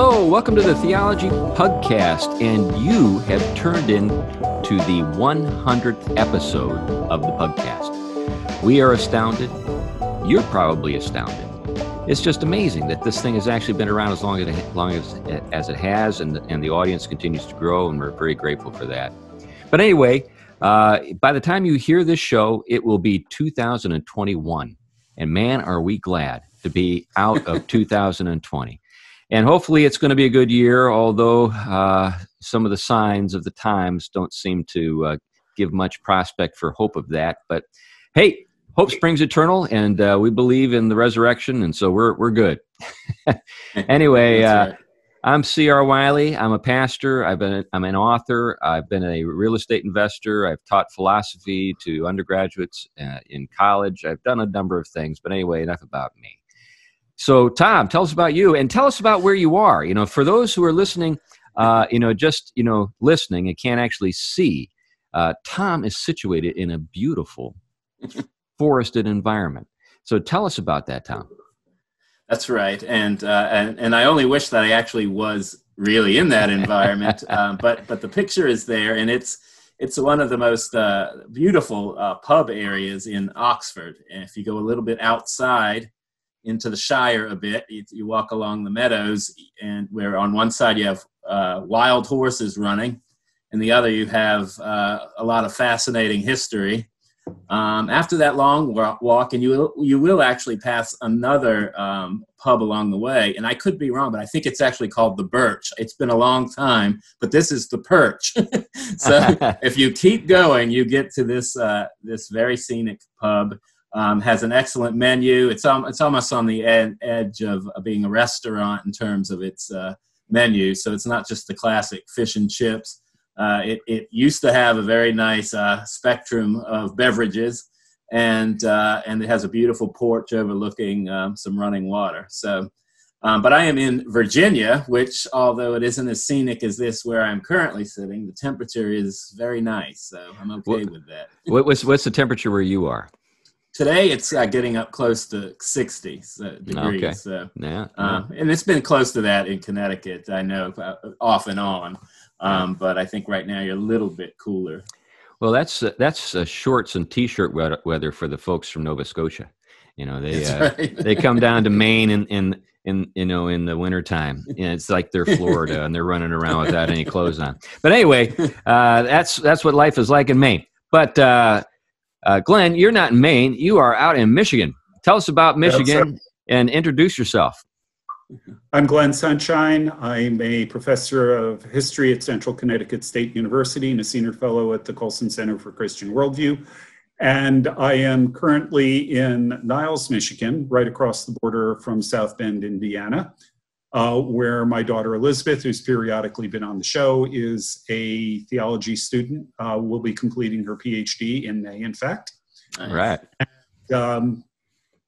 Hello, welcome to the Theology Pugcast, and you have turned in to the 100th episode of the Pugcast. We are astounded. You're probably astounded. It's just amazing that this thing has actually been around as long as it, long as, as it has, and, and the audience continues to grow, and we're very grateful for that. But anyway, uh, by the time you hear this show, it will be 2021. And man, are we glad to be out of 2020 and hopefully it's going to be a good year although uh, some of the signs of the times don't seem to uh, give much prospect for hope of that. But hey hope springs eternal and uh, we believe in the resurrection and so we're, we're good. Anyway uh, right. i'm cr wiley. I'm a pastor. I've been i'm an author. I've been a real estate investor. I've taught philosophy to undergraduates uh, in college. I've done a number of things but anyway enough about me so, Tom, tell us about you and tell us about where you are. You know, for those who are listening, uh, you know, just you know, listening and can't actually see, uh, Tom is situated in a beautiful forested environment. So, tell us about that, Tom. That's right, and uh, and and I only wish that I actually was really in that environment. um, but but the picture is there, and it's it's one of the most uh, beautiful uh, pub areas in Oxford. And if you go a little bit outside into the Shire a bit. You, you, walk along the meadows, and where on one side you have uh, wild horses running, and the other you have uh, a lot of fascinating history. Um, after that long walk, and you will, you will actually pass another um, pub along the way, and I could be wrong, but I think it's actually called the Birch. It's been a long time, but this is the Perch. so if you keep going, you get to this uh, this very scenic pub um, has an excellent menu. It's um, it's almost on the ed- edge of, being a restaurant in terms of its uh, menu. So it's not just the classic fish and chips. Uh, it, it used to have a very nice uh, spectrum of beverages, and uh, and it has a beautiful porch overlooking um, some running water. So. Um, but I am in Virginia, which, although it isn't as scenic as this where I'm currently sitting, the temperature is very nice, so I'm okay what, with that. what's what's the temperature where you are? Today it's uh, getting up close to 60 degrees. Okay. So, yeah, um, and it's been close to that in Connecticut. I know uh, off and on, um, but I think right now you're a little bit cooler. Well, that's uh, that's uh, shorts and t-shirt weather for the folks from Nova Scotia. You know, they uh, right. they come down to Maine in in in you know in the wintertime. and it's like they're Florida and they're running around without any clothes on. But anyway, uh, that's that's what life is like in Maine. But uh, Glenn, you're not in Maine. You are out in Michigan. Tell us about Michigan and introduce yourself. I'm Glenn Sunshine. I'm a professor of history at Central Connecticut State University and a senior fellow at the Colson Center for Christian Worldview. And I am currently in Niles, Michigan, right across the border from South Bend, Indiana uh, where my daughter Elizabeth, who's periodically been on the show, is a theology student. Uh, will be completing her PhD in May, in fact. All right. And, um,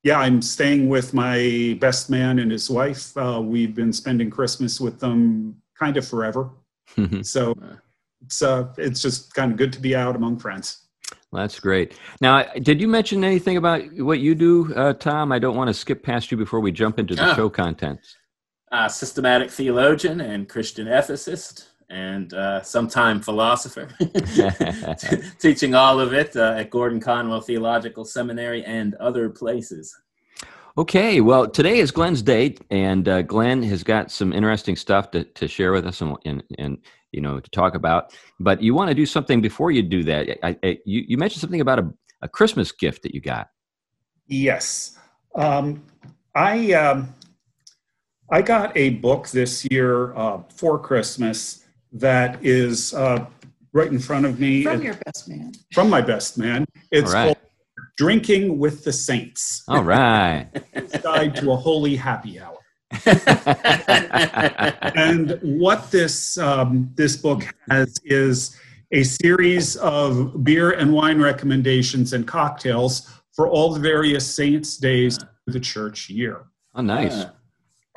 yeah, I'm staying with my best man and his wife. Uh, we've been spending Christmas with them kind of forever. so it's uh, it's just kind of good to be out among friends. That's great. Now, did you mention anything about what you do, uh, Tom? I don't want to skip past you before we jump into the oh. show content uh, systematic theologian and Christian ethicist, and uh, sometime philosopher, teaching all of it uh, at Gordon Conwell Theological Seminary and other places. Okay, well, today is Glenn's date, and uh, Glenn has got some interesting stuff to, to share with us and, and, and you know to talk about. But you want to do something before you do that. I, I, you, you mentioned something about a, a Christmas gift that you got. Yes, um, I. Um, I got a book this year uh, for Christmas that is uh, right in front of me. From your best man. From my best man. It's called Drinking with the Saints. All right. it's Guide to a Holy Happy Hour. and what this um, this book has is a series of beer and wine recommendations and cocktails for all the various saints' days of the church year. Oh, nice. Yeah.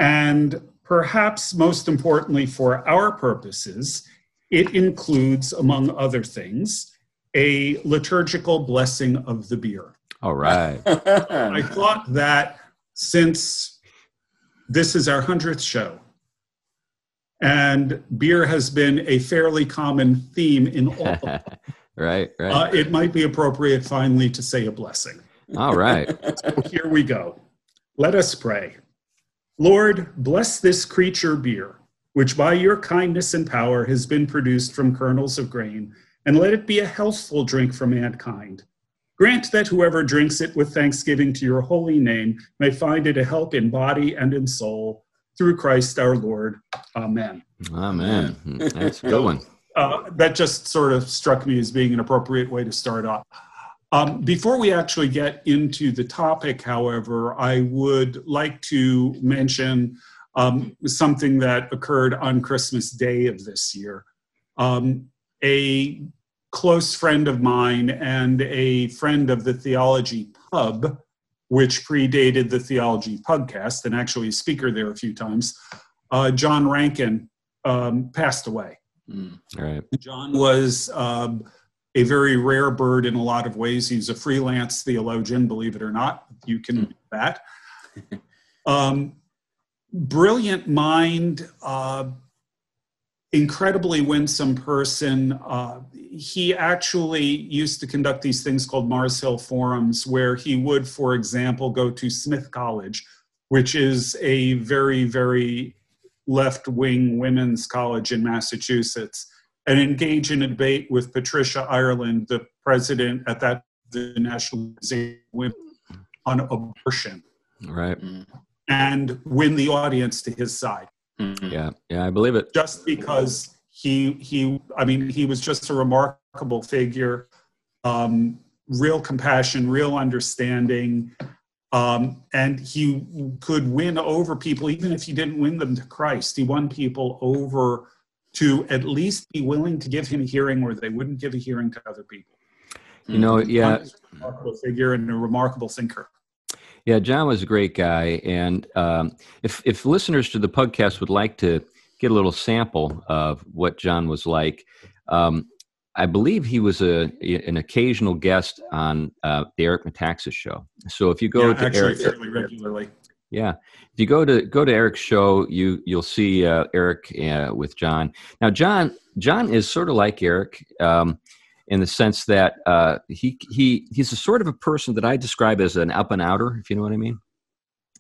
And perhaps most importantly for our purposes, it includes, among other things, a liturgical blessing of the beer. All right. I thought that since this is our 100th show, And beer has been a fairly common theme in all of right, right. Uh, it might be appropriate finally to say a blessing. All right. So here we go. Let us pray. Lord, bless this creature beer, which by your kindness and power has been produced from kernels of grain, and let it be a healthful drink for mankind. Grant that whoever drinks it with thanksgiving to your holy name may find it a help in body and in soul. Through Christ our Lord. Amen. Amen. That's a good one. Uh, that just sort of struck me as being an appropriate way to start off. Um, before we actually get into the topic, however, I would like to mention um, something that occurred on Christmas Day of this year. Um, a close friend of mine and a friend of the Theology Pub, which predated the Theology Pugcast, and actually a speaker there a few times, uh, John Rankin um, passed away. Mm. All right. John was um, a very rare bird in a lot of ways. He's a freelance theologian, believe it or not. You can do that. Um, brilliant mind, uh, incredibly winsome person. Uh, he actually used to conduct these things called Mars Hill Forums, where he would, for example, go to Smith College, which is a very, very left wing women's college in Massachusetts, and engage in a debate with Patricia Ireland, the president at that the National Museum on abortion, All right. And win the audience to his side Mm. Yeah. Yeah, I believe it. just because he he I mean he was just a remarkable figure, um, real compassion, real understanding, um, and he could win over people even if he didn't win them to Christ. He won people over to at least be willing to give him a hearing where they wouldn't give a hearing to other people. You know, yeah. Remarkable figure and a remarkable thinker. Yeah, John was a great guy, and um, if if listeners to the podcast would like to get a little sample of what John was like, um, I believe he was a an occasional guest on uh, the Eric Metaxas show. So if you go Yeah, to actually Eric, fairly regularly. Yeah, if you go to go to Eric's show, you you'll see uh, Eric uh, with John. Now, John John is sort of like Eric. Um, in the sense that uh, he he he's a sort of a person that I describe as an up and outer, if you know what I mean.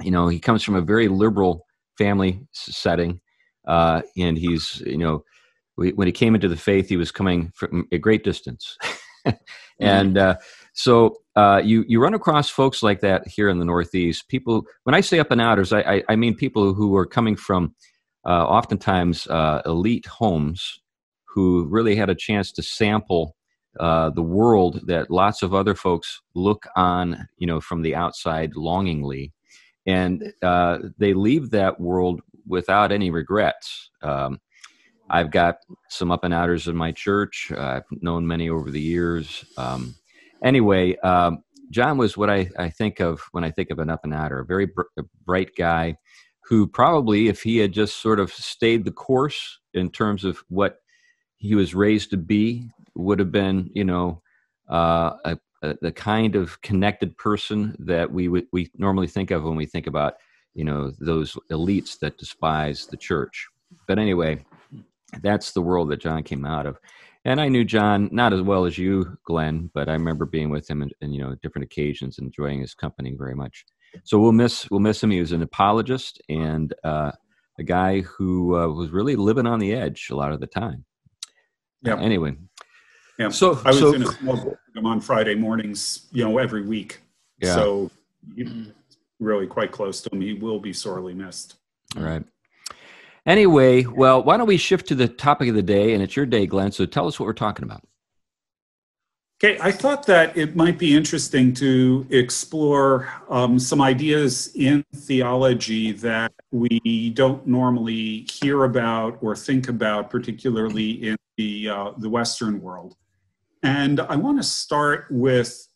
You know, he comes from a very liberal family setting, uh, and he's you know when he came into the faith, he was coming from a great distance, and uh, so uh, you you run across folks like that here in the Northeast. People, when I say up and outers, I I, I mean people who are coming from uh, oftentimes uh, elite homes who really had a chance to sample uh, the world that lots of other folks look on, you know, from the outside longingly, and uh, they leave that world without any regrets. Um, I've got some up and outers in my church. I've known many over the years. Um, anyway, um, John was what I, I think of when I think of an up and outer, a very br- a bright guy who probably, if he had just sort of stayed the course in terms of what he was raised to be, would have been, you know, uh, a, a, the kind of connected person that we we normally think of when we think about, you know, those elites that despise the church. But anyway, that's the world that John came out of. And I knew John not as well as you, Glenn, but I remember being with him and you know different occasions, enjoying his company very much. So we'll miss we'll miss him. He was an apologist and uh, a guy who uh, was really living on the edge a lot of the time. Yeah. Anyway, Yeah. so I was so in a small him on Friday mornings, you know, every week. Yeah. So really quite close to him. He will be sorely missed. all right. Anyway, well, why don't we shift to the topic of the day? And it's your day, Glenn. So tell us what we're talking about. Okay, I thought that it might be interesting to explore um, some ideas in theology that we don't normally hear about or think about, particularly in the uh, the Western world. And I want to start with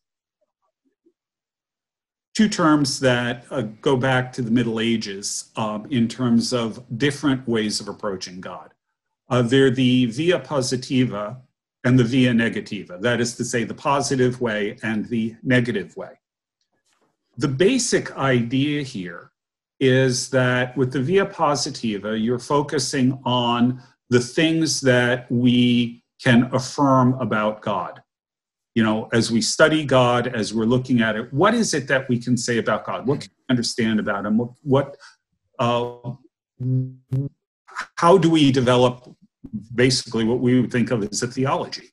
two terms that uh, go back to the Middle Ages um, in terms of different ways of approaching God. Uh, they're the via positiva and the via negativa, that is to say, the positive way and the negative way. The basic idea here is that with the via positiva, you're focusing on the things that we can affirm about God. You know, as we study God, as we're looking at it, what is it that we can say about God? What can we understand about Him? What, what uh, how do we develop basically what we would think of as a theology?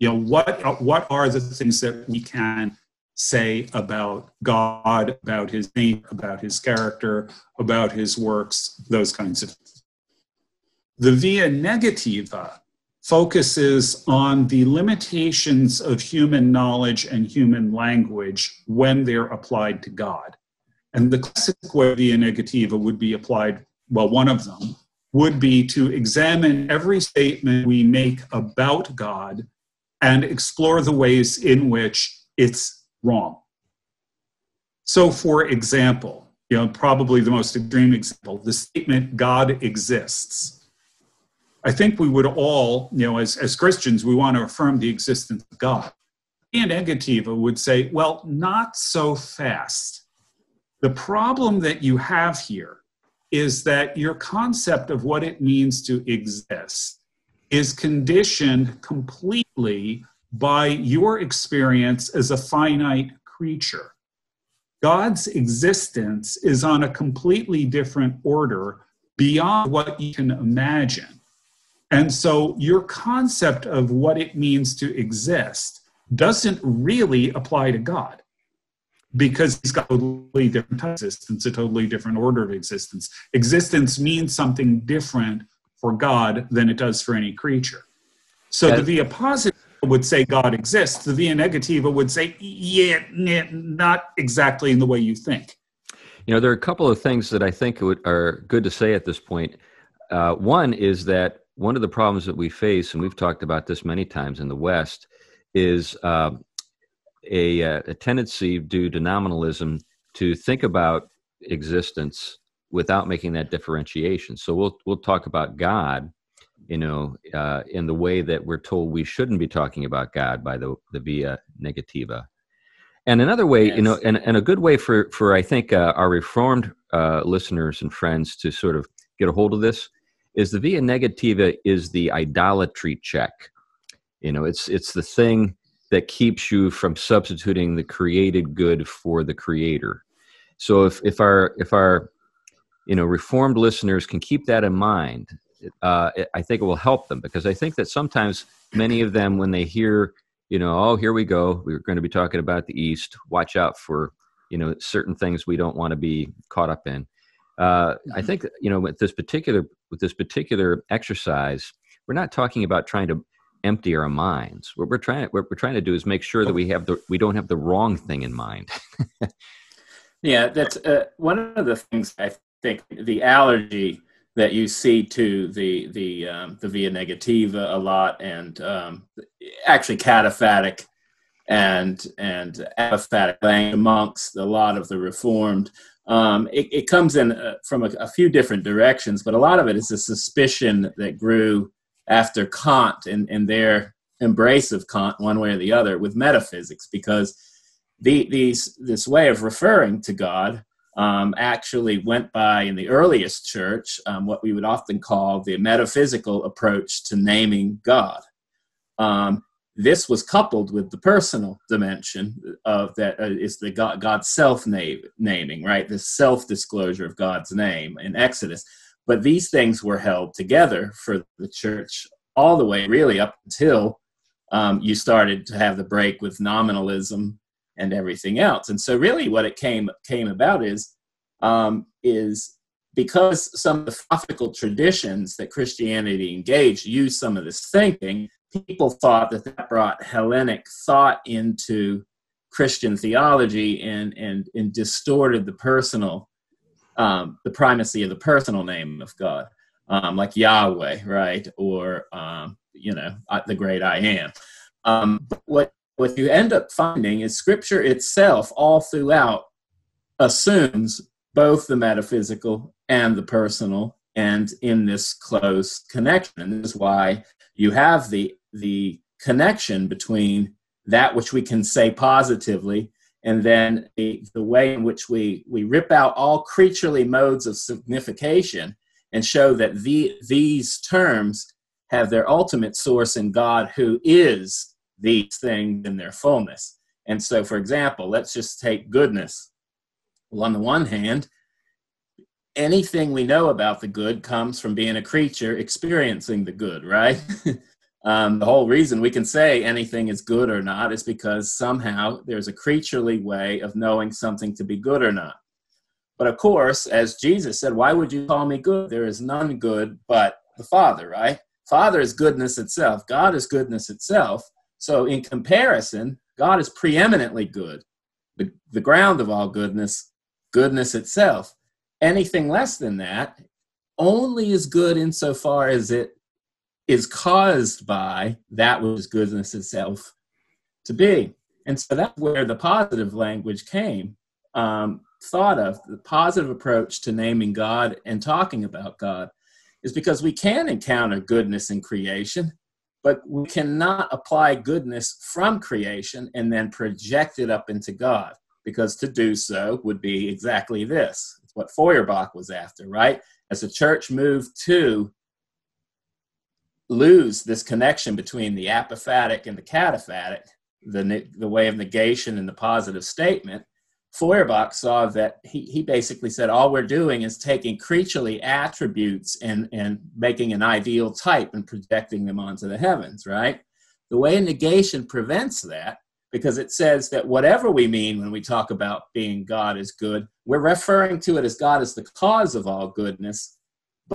You know, what what are the things that we can say about God, about his name, about his character, about his works, those kinds of things. The via negativa focuses on the limitations of human knowledge and human language when they're applied to God. And the classic way via negativa would be applied, well, one of them would be to examine every statement we make about God and explore the ways in which it's wrong. So, for example, you know, probably the most extreme example, the statement God exists. I think we would all, you know, as, as Christians, we want to affirm the existence of God. And Negativa would say, well, not so fast. The problem that you have here is that your concept of what it means to exist is conditioned completely by your experience as a finite creature. God's existence is on a completely different order beyond what you can imagine. And so your concept of what it means to exist doesn't really apply to God because he's got a totally different existence, a totally different order of existence. Existence means something different for God than it does for any creature. So the via positiva would say God exists, the via negativa would say, yeah, not exactly in the way you think. You know, there are a couple of things that I think would, are good to say at this point. Uh, one is that one of the problems that we face, and we've talked about this many times in the West, is uh, a, a tendency due to nominalism to think about existence without making that differentiation. So we'll we'll talk about God you know, uh, in the way that we're told we shouldn't be talking about God by the, the via negativa. And another way, yes. you know, and, and a good way for, for I think, uh, our Reformed uh, listeners and friends to sort of get a hold of this is the via negativa is the idolatry check. You know, it's, it's the thing that keeps you from substituting the created good for the creator. So if, if our, if our, you know, Reformed listeners can keep that in mind, uh, I think it will help them because I think that sometimes many of them, when they hear, you know, oh, here we go, we're going to be talking about the East. Watch out for, you know, certain things we don't want to be caught up in. Uh, I mm-hmm. think you know with this particular with this particular exercise, we're not talking about trying to empty our minds. What we're trying what we're trying to do is make sure that we have the we don't have the wrong thing in mind. yeah, that's uh, one of the things I think the allergy that you see to the the um, the via negativa a lot, and um, actually cataphatic and and apophatic amongst a lot of the reformed. Um, it, it, comes in uh, from a, a, few different directions, but a lot of it is a suspicion that grew after Kant and, and their embrace of Kant, one way or the other, with metaphysics, because the, these this way of referring to God um, actually went by in the earliest church um, what we would often call the metaphysical approach to naming God. Um, this was coupled with the personal dimension of that uh, is the God, God's self naming, right? The self disclosure of God's name in Exodus. But these things were held together for the church all the way, really, up until um, you started to have the break with nominalism and everything else. And so, really, what it came came about is um, is because some of the philosophical traditions that Christianity engaged used some of this thinking. People thought that that brought Hellenic thought into Christian theology and and, and distorted the personal, um, the primacy of the personal name of God, um, like Yahweh, right, or um, you know the great I am. Um, what what you end up finding is scripture itself all throughout assumes both the metaphysical and the personal and in this close connection this is why you have the the connection between that which we can say positively and then the, the way in which we, we rip out all creaturely modes of signification and show that the, these terms have their ultimate source in God, who is these things in their fullness. And so, for example, let's just take goodness. Well, on the one hand, anything we know about the good comes from being a creature experiencing the good, right? um, the whole reason we can say anything is good or not is because somehow there's a creaturely way of knowing something to be good or not. But of course, as Jesus said, why would you call me good? There is none good but the Father, right? Father is goodness itself. God is goodness itself. So, in comparison, God is preeminently good, the, the ground of all goodness, goodness itself anything less than that only is good insofar as it is caused by that which goodness itself to be. And so that's where the positive language came, um, thought of. The positive approach to naming God and talking about God is because we can encounter goodness in creation, but we cannot apply goodness from creation and then project it up into God, because to do so would be exactly this what Feuerbach was after, right? As the church moved to lose this connection between the apophatic and the cataphatic, the, the way of negation and the positive statement, Feuerbach saw that he, he basically said all we're doing is taking creaturely attributes and, and making an ideal type and projecting them onto the heavens, right? The way of negation prevents that because it says that whatever we mean when we talk about being God is good, we're referring to it as God as the cause of all goodness,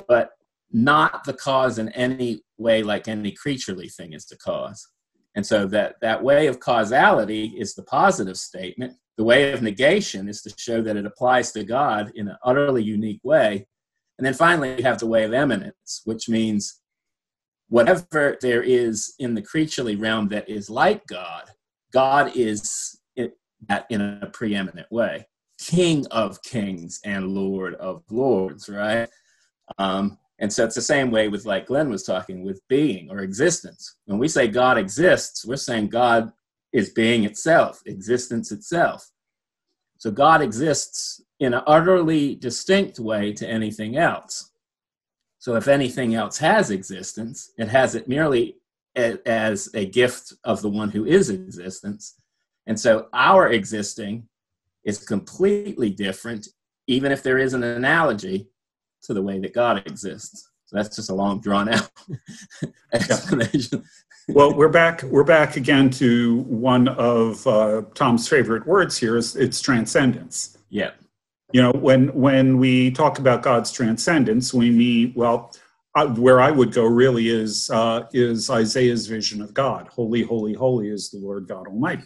but not the cause in any way like any creaturely thing is the cause. And so that, that way of causality is the positive statement. The way of negation is to show that it applies to God in an utterly unique way. And then finally, you have the way of eminence, which means whatever there is in the creaturely realm that is like God, God is that in a preeminent way, King of kings and Lord of lords, right? Um, and so it's the same way with, like Glenn was talking, with being or existence. When we say God exists, we're saying God is being itself, existence itself. So God exists in an utterly distinct way to anything else. So if anything else has existence, it has it merely as a gift of the one who is existence. And so our existing is completely different, even if there is an analogy to the way that God exists. So that's just a long drawn out explanation. well, we're back. We're back again to one of uh, Tom's favorite words here. Is it's transcendence. Yeah. You know, when when we talk about God's transcendence, we mean well where I would go really is uh, is Isaiah's vision of God. Holy, holy, holy is the Lord God Almighty.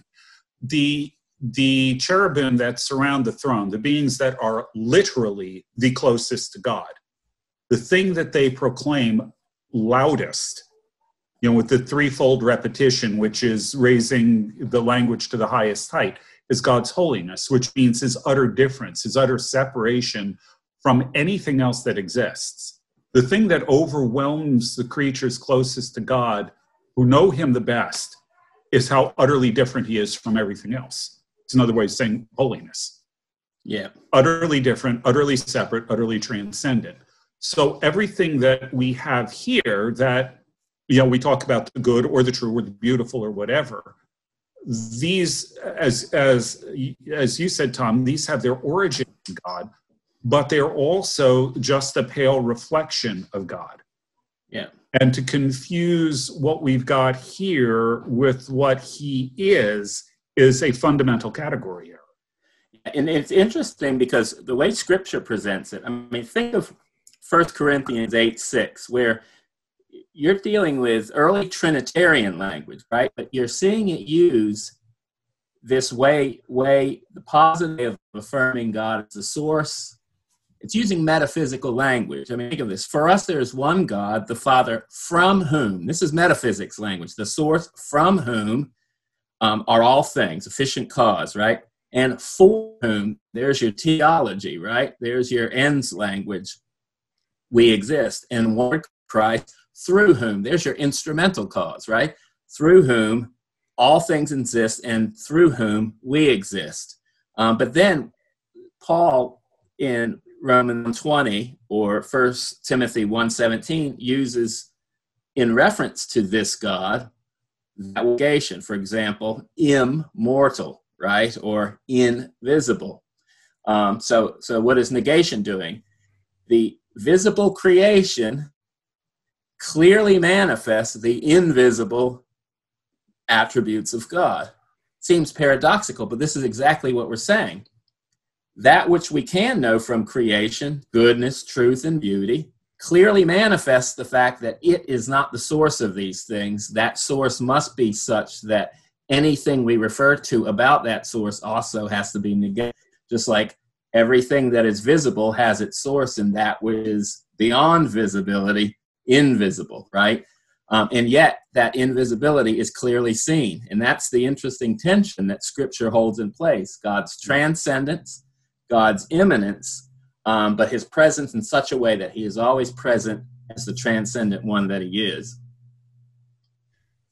The the cherubim that surround the throne, the beings that are literally the closest to God, the thing that they proclaim loudest, you know, with the threefold repetition, which is raising the language to the highest height, is God's holiness, which means his utter difference, his utter separation from anything else that exists the thing that overwhelms the creatures closest to God, who know Him the best, is how utterly different He is from everything else. It's another way of saying holiness. Yeah. Utterly different, utterly separate, utterly transcendent. So everything that we have here that, you know, we talk about the good or the true or the beautiful or whatever, these, as, as, as you said, Tom, these have their origin in God, but they're also just a pale reflection of God. Yeah. And to confuse what we've got here with what he is is a fundamental category error. And it's interesting because the way scripture presents it, I mean, think of 1 Corinthians 8 6, where you're dealing with early Trinitarian language, right? But you're seeing it use this way, way the positive of affirming God as the source it's using metaphysical language. I mean, think of this. For us, there is one God, the Father, from whom, this is metaphysics language, the source from whom um, are all things, efficient cause, right? And for whom, there's your theology, right? There's your ends language. We exist. And one Christ, through whom, there's your instrumental cause, right? Through whom all things exist and through whom we exist. Um, but then Paul in Romans 20 or First Timothy 1:17 uses in reference to this God that negation, for example, immortal, right, or invisible. Um, so, so what is negation doing? The visible creation clearly manifests the invisible attributes of God. Seems paradoxical, but this is exactly what we're saying. That which we can know from creation, goodness, truth, and beauty, clearly manifests the fact that it is not the source of these things. That source must be such that anything we refer to about that source also has to be negated. Just like everything that is visible has its source in that which is beyond visibility, invisible, right? Um, and yet, that invisibility is clearly seen. And that's the interesting tension that Scripture holds in place God's transcendence, God's immanence, um, but his presence in such a way that he is always present as the transcendent one that he is.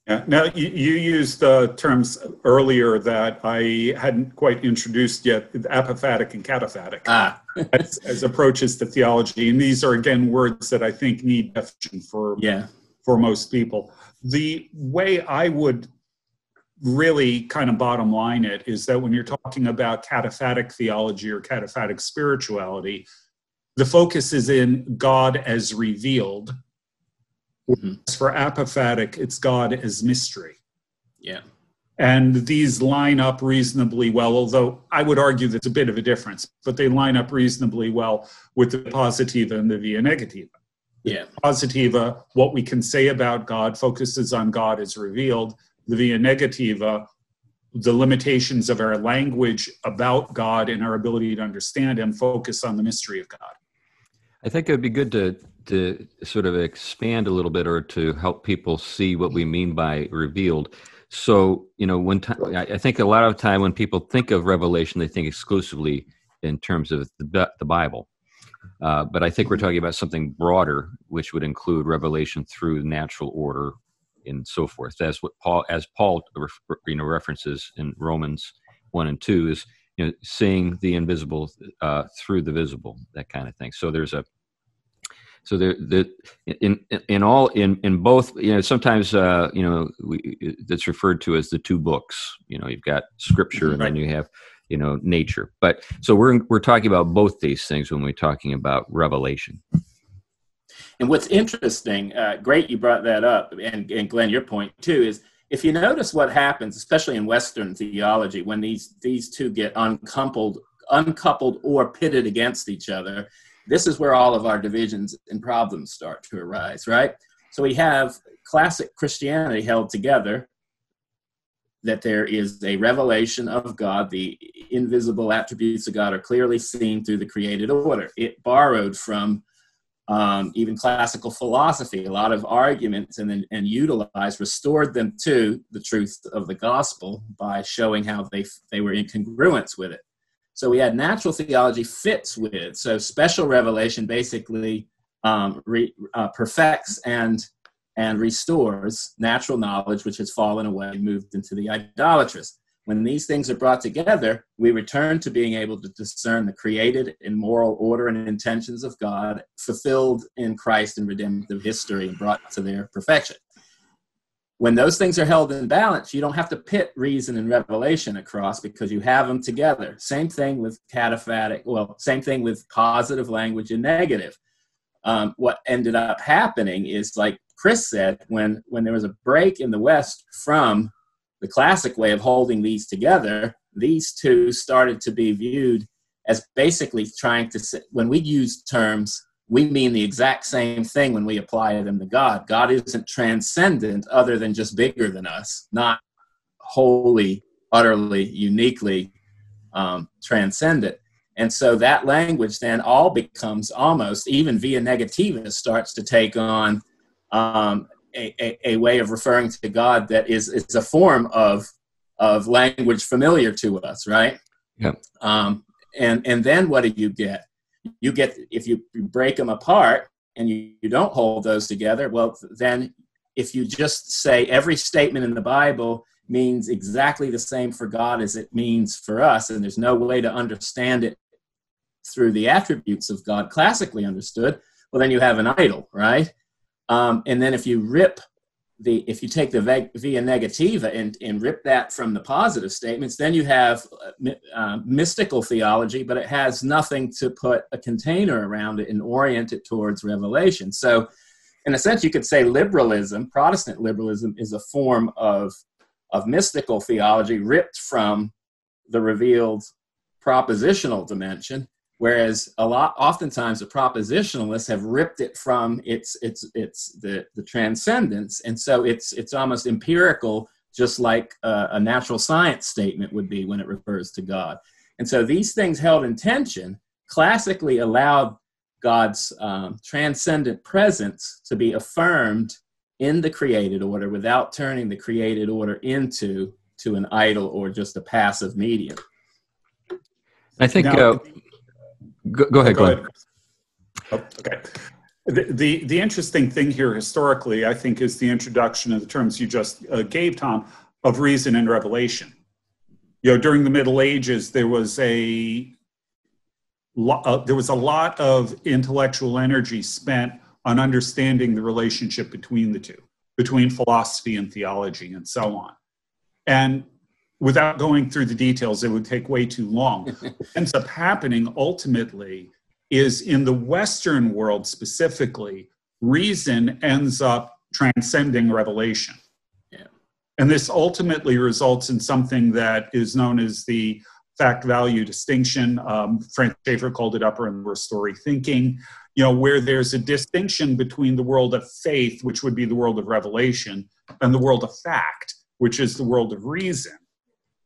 Yeah. Now, you, you used uh, terms earlier that I hadn't quite introduced yet apophatic and cataphatic ah. as, as, approaches to theology. And these are, again, words that I think need definition for, yeah. for most people. The way I would really kind of bottom line it is that when you're talking about cataphatic theology or cataphatic spirituality, the focus is in God as revealed Mm-hmm. As for apophatic, it's God as mystery. Yeah. And these line up reasonably well, although I would argue there's a bit of a difference, but they line up reasonably well with the positiva and the via negativa. Yeah. Positiva, what we can say about God, focuses on God as revealed. The via negativa, the limitations of our language about God and our ability to understand and focus on the mystery of God. I think it would be good to to sort of expand a little bit or to help people see what we mean by revealed. So, you know, when t- I think a lot of time when people think of revelation, they think exclusively in terms of the, the Bible. Uh, but I think we're talking about something broader, which would include revelation through natural order and so forth. That's what Paul, as Paul, you know, references in Romans one and two is, you know, seeing the invisible uh, through the visible, that kind of thing. So there's a so there, the in in all in in both you know sometimes uh, you know we, it's referred to as the two books you know you've got scripture and then you have you know nature but so we're we're talking about both these things when we're talking about revelation and what's interesting uh, great you brought that up and, and glenn your point too is if you notice what happens especially in western theology when these these two get uncoupled uncoupled or pitted against each other this is where all of our divisions and problems start to arise, right? So we have classic Christianity held together that there is a revelation of God. The invisible attributes of God are clearly seen through the created order. It borrowed from um, even classical philosophy, a lot of arguments, and then and utilized, restored them to the truth of the gospel by showing how they they were in congruence with it. So we had natural theology fits with. So special revelation basically um, re, uh, perfects and and restores natural knowledge which has fallen away moved into the idolatrous. When these things are brought together, we return to being able to discern the created and moral order and intentions of God fulfilled in Christ in redemptive history and brought to their perfection when those things are held in balance, you don't have to pit reason and revelation across because you have them together. Same thing with cataphatic, well, same thing with positive language and negative. Um, what ended up happening is, like Chris said, when, when there was a break in the West from the classic way of holding these together, these two started to be viewed as basically trying to, say, when we use terms we mean the exact same thing when we apply them to God. God isn't transcendent other than just bigger than us, not wholly, utterly, uniquely um, transcendent. And so that language then all becomes almost, even via negativa, starts to take on um, a, a, a, way of referring to God that is, is a form of, of language familiar to us, right? Yeah. Um, and, and then what do you get? you get if you break them apart and you, you don't hold those together well then if you just say every statement in the bible means exactly the same for God as it means for us, and there's no way to understand it through the attributes of God classically understood, well, then you have an idol, right? Um, and then if you rip the, if you take the via negativa and, and rip that from the positive statements, then you have uh, uh, mystical theology, but it has nothing to put a container around it and orient it towards revelation. So, in a sense, you could say liberalism, Protestant liberalism, is a form of of mystical theology ripped from the revealed propositional dimension whereas a lot oftentimes the propositionalists have ripped it from its its its the the transcendence and so it's it's almost empirical just like a, a natural science statement would be when it refers to god and so these things held in tension classically allowed god's um, transcendent presence to be affirmed in the created order without turning the created order into to an idol or just a passive medium. I think. Now, uh, go, go, ahead. Go, ahead. Oh, okay. The, the, the interesting thing here historically, I think, is the introduction of the terms you just uh, gave, Tom, of reason and revelation. You know, during the Middle Ages, there was a uh, there was a lot of intellectual energy spent on understanding the relationship between the two, between philosophy and theology and so on. And without going through the details, it would take way too long. what ends up happening ultimately is in the Western world specifically, reason ends up transcending revelation. Yeah. And this ultimately results in something that is known as the fact value distinction. Um, Frank Schaeffer called it upper and lower story thinking you know, where there's a distinction between the world of faith, which would be the world of revelation, and the world of fact, which is the world of reason.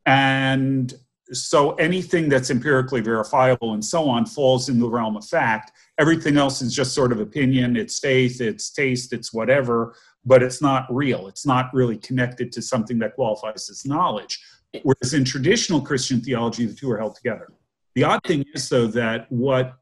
And so anything that's empirically verifiable and so on falls in the realm of fact. Everything else is just sort of opinion, it's faith, it's taste, it's whatever, but it's not real. It's not really connected to something that qualifies as knowledge. Whereas in traditional Christian theology, the two are held together. The odd thing is, though, that what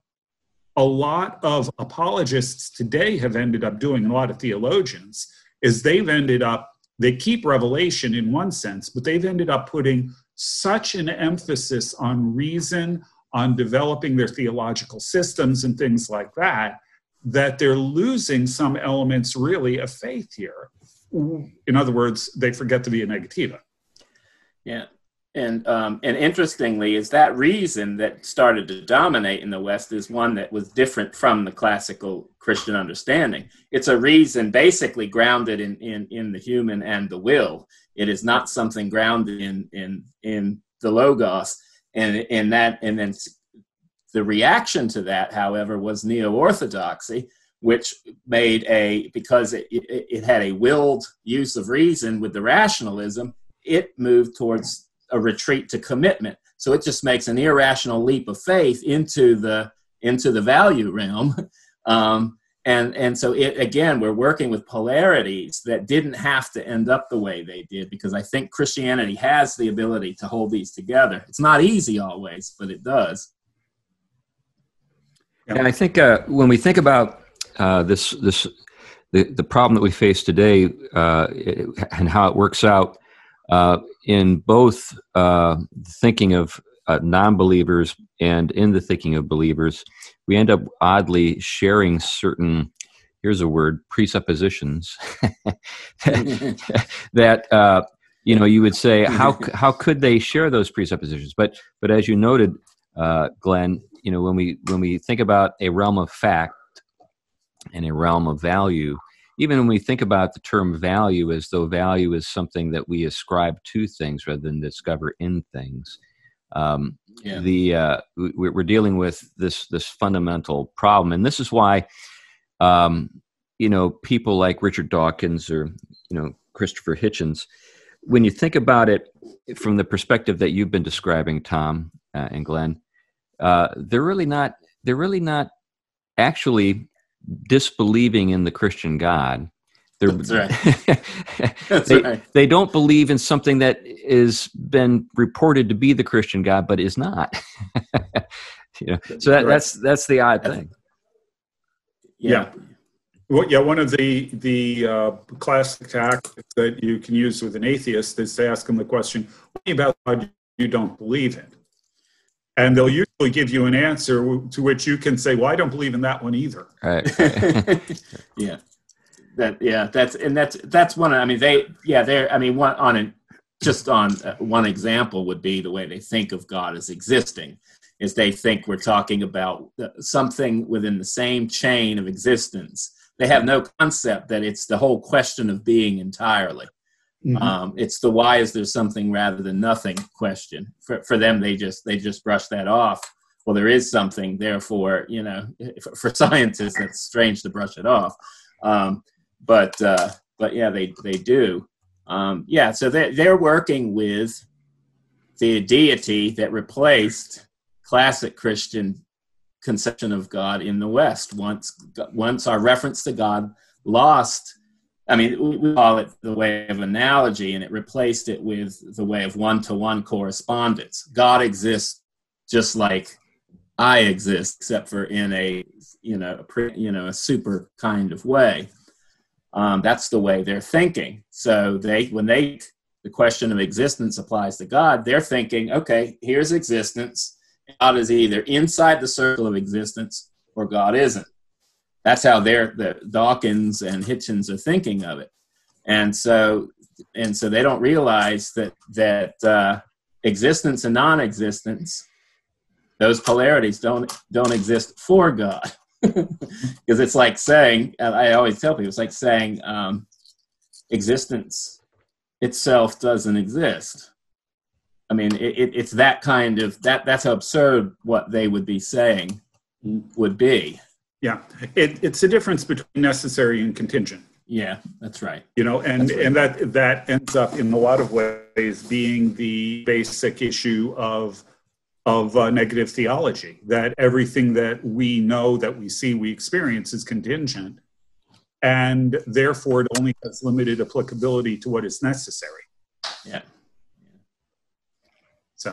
a lot of apologists today have ended up doing, a lot of theologians, is they've ended up, they keep revelation in one sense, but they've ended up putting such an emphasis on reason, on developing their theological systems and things like that, that they're losing some elements really of faith here. In other words, they forget the via negativa. Yeah, and um, and interestingly, is that reason that started to dominate in the West is one that was different from the classical Christian understanding. It's a reason basically grounded in in, in the human and the will. It is not something grounded in in in the logos, and in that and then the reaction to that, however, was neo orthodoxy, which made a because it, it, it had a willed use of reason with the rationalism. It moved towards a retreat to commitment. So it just makes an irrational leap of faith into the into the value realm. Um, and and so it again we're working with polarities that didn't have to end up the way they did because i think christianity has the ability to hold these together it's not easy always but it does and i think uh, when we think about uh, this this the, the problem that we face today uh, and how it works out uh, in both uh, thinking of uh, non-believers and in the thinking of believers, we end up oddly sharing certain here's a word presuppositions that uh, you know you would say how how could they share those presuppositions? But but as you noted uh, glenn you know when we when we think about a realm of fact and a realm of value even when we think about the term value as though value is something that we ascribe to things rather than discover in things um, yeah. the uh, we're dealing with this this fundamental problem and this is why um, you know people like richard dawkins or you know christopher hitchens when you think about it from the perspective that you've been describing tom uh, and glenn uh, they're really not they're really not actually disbelieving in the Christian God. They're, That's right. That's they, right. they don't believe in something that is been reported to be the Christian God, but is not. you know, so that, that's that's the odd thing. Yeah. Well, yeah, one of the the uh, classic tactics that you can use with an atheist is to ask them the question, "What about God you don't believe in?" And they'll usually give you an answer to which you can say, "Well, I don't believe in that one either." Right. yeah, that yeah, that's and that's that's one. I mean, they yeah, they're I mean, one on an just on uh, one example would be the way they think of God as existing is they think we're talking about uh, something within the same chain of existence they have no concept that it's the whole question of being entirely. Mm-hmm. Um, it's the why is there something rather than nothing question. For, for them, they just they just brush that off. Well, there is something, therefore, you know, for, for scientists, it's strange to brush it off. Um, but uh, but yeah, they they do. Um, yeah, so they they're working with the deity that replaced classic Christian conception of God in the West. Once, once our reference to God lost, I mean, we call it the way of analogy, and it replaced it with the way of one-to-one correspondence. God exists just like I exist, except for in a you know a, you know a super kind of way. Um, that's the way they're thinking. So they when they the question of existence applies to God, they're thinking, okay, here's existence God is either inside the circle of existence or God isn't. That's how they're the Dawkins and Hitchens are thinking of it, and so and so they don't realize that that uh, existence and non-existence, those polarities don't don't exist for God, because it's like saying I always tell people it's like saying um, existence itself doesn't exist I mean, it, it, it's that kind of that. That's absurd what they would be saying would be. Yeah, it, it's a difference between necessary and contingent. Yeah, that's right. You know, and right. and that that ends up in a lot of ways being the basic issue of of uh, negative theology. That everything that we know, that we see, we experience is contingent, and therefore it only has limited applicability to what is necessary. Yeah. So,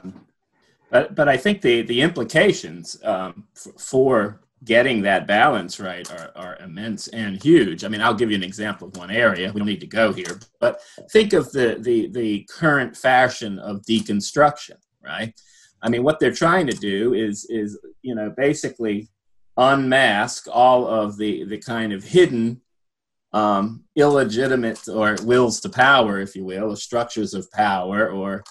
but but I think the the implications um, f- for getting that balance right are, are immense and huge. I mean, I'll give you an example of one area. We don't need to go here, but think of the the the current fashion of deconstruction, right? I mean, what they're trying to do is is you know basically unmask all of the the kind of hidden um, illegitimate or wills to power, if you will, or structures of power or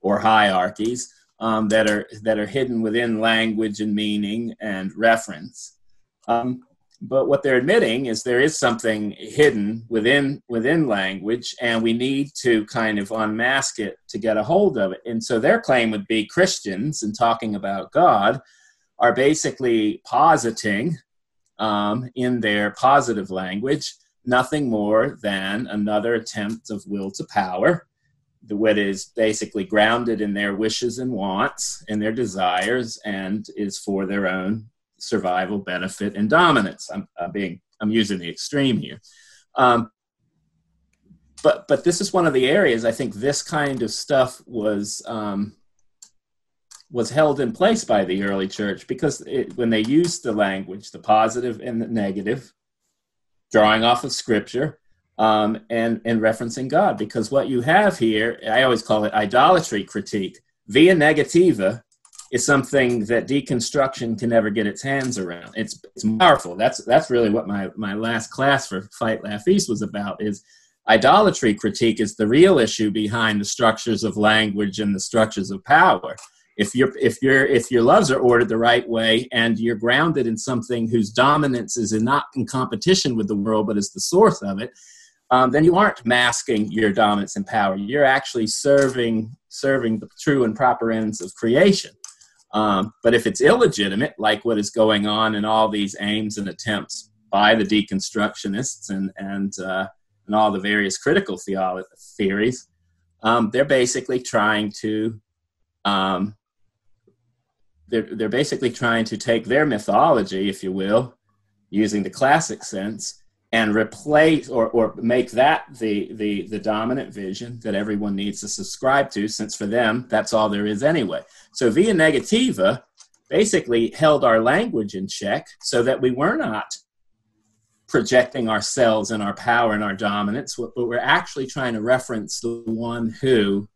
or hierarchies um, that are that are hidden within language and meaning and reference. Um, but what they're admitting is there is something hidden within within language, and we need to kind of unmask it to get a hold of it. And so their claim would be Christians, in talking about God, are basically positing um, in their positive language nothing more than another attempt of will to power what is basically grounded in their wishes and wants and their desires and is for their own survival benefit and dominance. I'm, I'm being i'm using the extreme here. Um, but but this is one of the areas i think this kind of stuff was um, was held in place by the early church because it, when they used the language the positive and the negative drawing off of scripture um, and and referencing God because what you have here, I always call it idolatry critique. Via negativa is something that deconstruction can never get its hands around. It's it's powerful. That's that's really what my my last class for Fight Laugh Feast was about. Is idolatry critique is the real issue behind the structures of language and the structures of power. If your if your if your loves are ordered the right way and you're grounded in something whose dominance is in not in competition with the world but is the source of it, um, then you aren't masking your dominance and power. You're actually serving serving the true and proper ends of creation. Um, but if it's illegitimate, like what is going on in all these aims and attempts by the deconstructionists and and uh, and all the various critical theolo- theories, um, they're basically trying to um, they're they're basically trying to take their mythology, if you will, using the classic sense, and replace or, or make that the, the, the dominant vision that everyone needs to subscribe to, since for them, that's all there is anyway. So Via Negativa basically held our language in check so that we were not projecting ourselves and our power and our dominance, but we're actually trying to reference the one who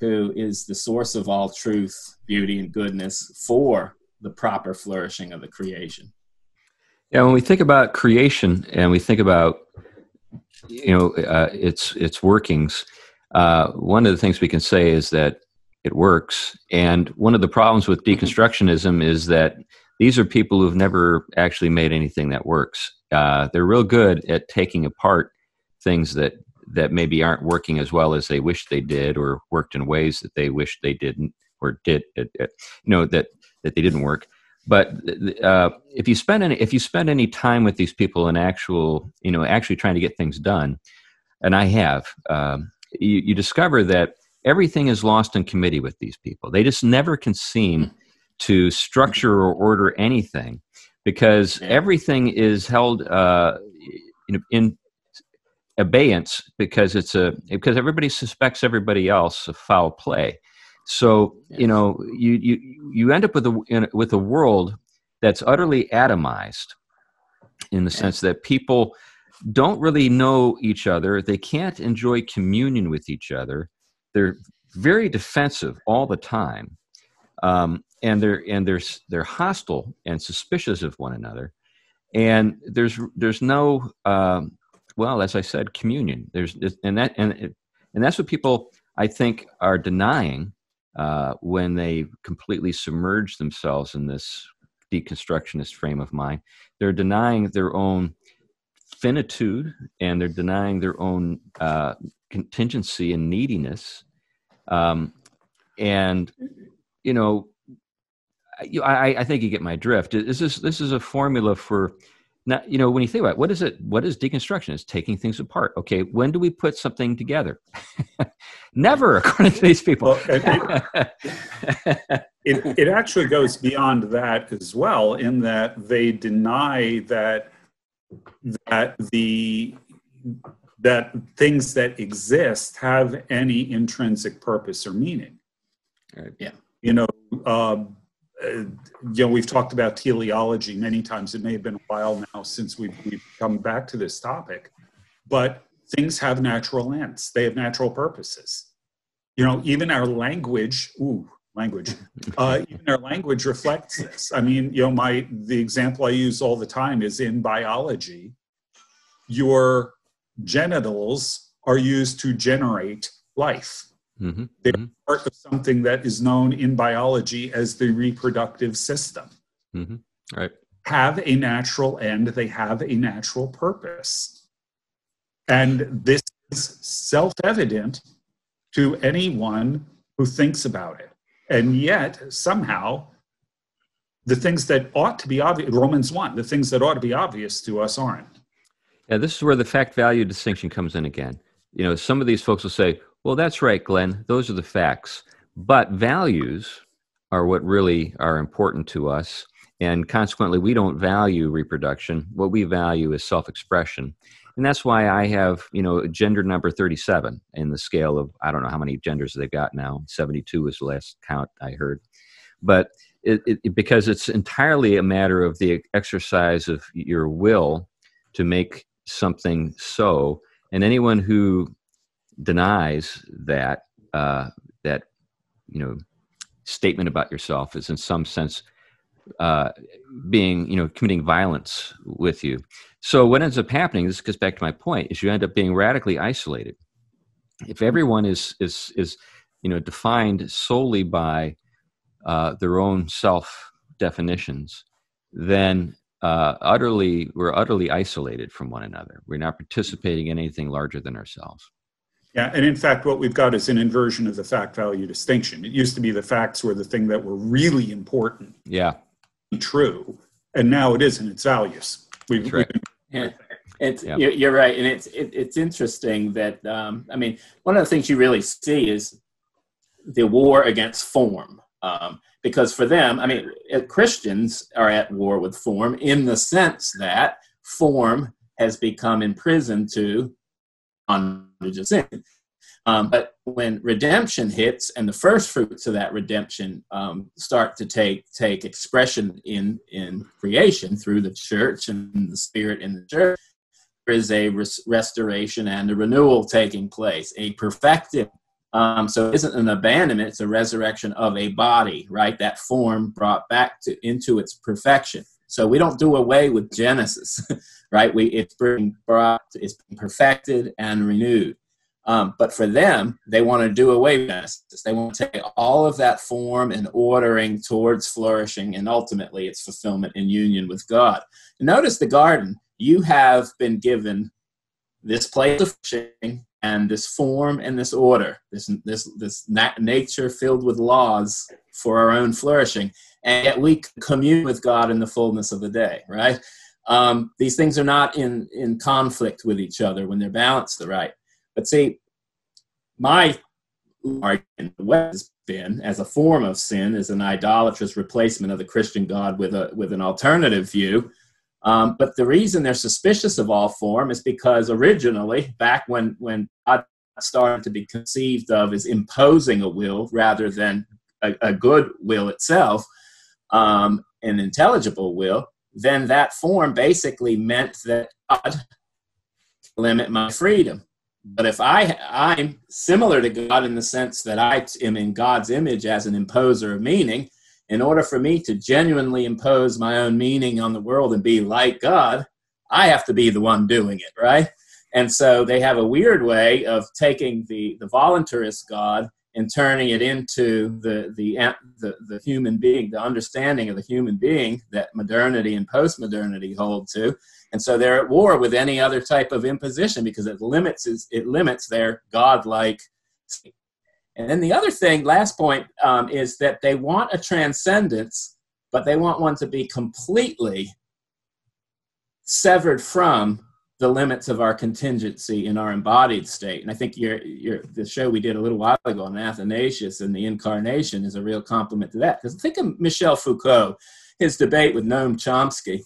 who is the source of all truth, beauty, and goodness for the proper flourishing of the creation. Yeah, when we think about creation and we think about you know uh, its its workings, uh, one of the things we can say is that it works. And one of the problems with mm-hmm. deconstructionism is that these are people who've never actually made anything that works. Uh, they're real good at taking apart things that that maybe aren't working as well as they wish they did, or worked in ways that they wish they didn't, or did, you know, that that they didn't work. But uh, if you spend any if you spend any time with these people in actual, you know, actually trying to get things done, and I have, um, you, you discover that everything is lost in committee with these people. They just never can seem to structure or order anything because everything is held uh, in, in abeyance because it's a because everybody suspects everybody else of foul play. So yes. you know you you you end up with a in, with a world that's utterly atomized in the sense that people don't really know each other. They can't enjoy communion with each other. They're very defensive all the time, um, and they're and they're they're hostile and suspicious of one another. And there's there's no um, well, as I said, communion. There's and that and and that's what people I think are denying uh, when they completely submerge themselves in this deconstructionist frame of mind. They're denying their own finitude and they're denying their own uh, contingency and neediness. Um, and you know, I, I think you get my drift. This is this is a formula for now, you know, when you think about it, what is it? What is deconstruction? It's taking things apart. Okay, when do we put something together? Never, according to these people. Well, it, it, it, actually goes beyond that as well, in that they deny that that the that things that exist have any intrinsic purpose or meaning. Right. Yeah. You know, um, uh, you know, we've talked about teleology many times. It may have been a while now since we've, we've come back to this topic, but things have natural ends. They have natural purposes. You know, even our language, ooh, language, uh, even our language reflects this. I mean, you know, my the example I use all the time is in biology. Your genitals are used to generate life. Mm-hmm. They're mm-hmm. part of something that is known in biology as the reproductive system. Mm-hmm. Right. Have a natural end, they have a natural purpose. And this is self evident to anyone who thinks about it. And yet, somehow, the things that ought to be obvious, Romans 1, the things that ought to be obvious to us aren't. Yeah, this is where the fact value distinction comes in again. You know, some of these folks will say, well, that's right, Glenn. Those are the facts. But values are what really are important to us. And consequently, we don't value reproduction. What we value is self expression. And that's why I have, you know, gender number 37 in the scale of, I don't know how many genders they've got now. 72 was the last count I heard. But it, it, because it's entirely a matter of the exercise of your will to make something so. And anyone who denies that uh, that you know statement about yourself is in some sense uh, being you know committing violence with you. So what ends up happening, this goes back to my point, is you end up being radically isolated. If everyone is is is you know defined solely by uh, their own self definitions, then uh, utterly we're utterly isolated from one another. We're not participating in anything larger than ourselves. Yeah, and in fact, what we've got is an inversion of the fact value distinction. It used to be the facts were the thing that were really important. Yeah. True. And now it isn't, it's values. We've, right. yeah. It's, yeah. You're right. And it's, it, it's interesting that, um, I mean, one of the things you really see is the war against form. Um, because for them, I mean, uh, Christians are at war with form in the sense that form has become imprisoned to bondage of sin. Um, but when redemption hits and the first fruits of that redemption um, start to take take expression in in creation through the church and the spirit in the church, there is a res- restoration and a renewal taking place, a perfecting. Um, so it isn't an abandonment; it's a resurrection of a body, right? That form brought back to into its perfection. So we don't do away with Genesis, right? We it's being brought, it's being perfected and renewed. Um, but for them, they want to do away with Genesis. They want to take all of that form and ordering towards flourishing, and ultimately its fulfillment in union with God. Notice the garden. You have been given this place of flourishing and this form and this order, this this this nat- nature filled with laws for our own flourishing, and yet we commune with God in the fullness of the day. Right? Um, these things are not in in conflict with each other when they're balanced the right. But see, my argument has been as a form of sin is an idolatrous replacement of the Christian God with a with an alternative view. Um, but the reason they're suspicious of all form is because originally, back when when God started to be conceived of as imposing a will rather than a, a good will itself, um, an intelligible will, then that form basically meant that God limit my freedom. But if I I'm similar to God in the sense that I am in God's image as an imposer of meaning, in order for me to genuinely impose my own meaning on the world and be like God, I have to be the one doing it, right? And so they have a weird way of taking the the voluntarist God and turning it into the the the, the human being, the understanding of the human being that modernity and postmodernity hold to and so they're at war with any other type of imposition because it limits it limits their godlike. And then the other thing, last point, um, is that they want a transcendence, but they want one to be completely severed from the limits of our contingency in our embodied state. And I think your, your, the show we did a little while ago on Athanasius and the incarnation is a real compliment to that. Because think of Michel Foucault, his debate with Noam Chomsky.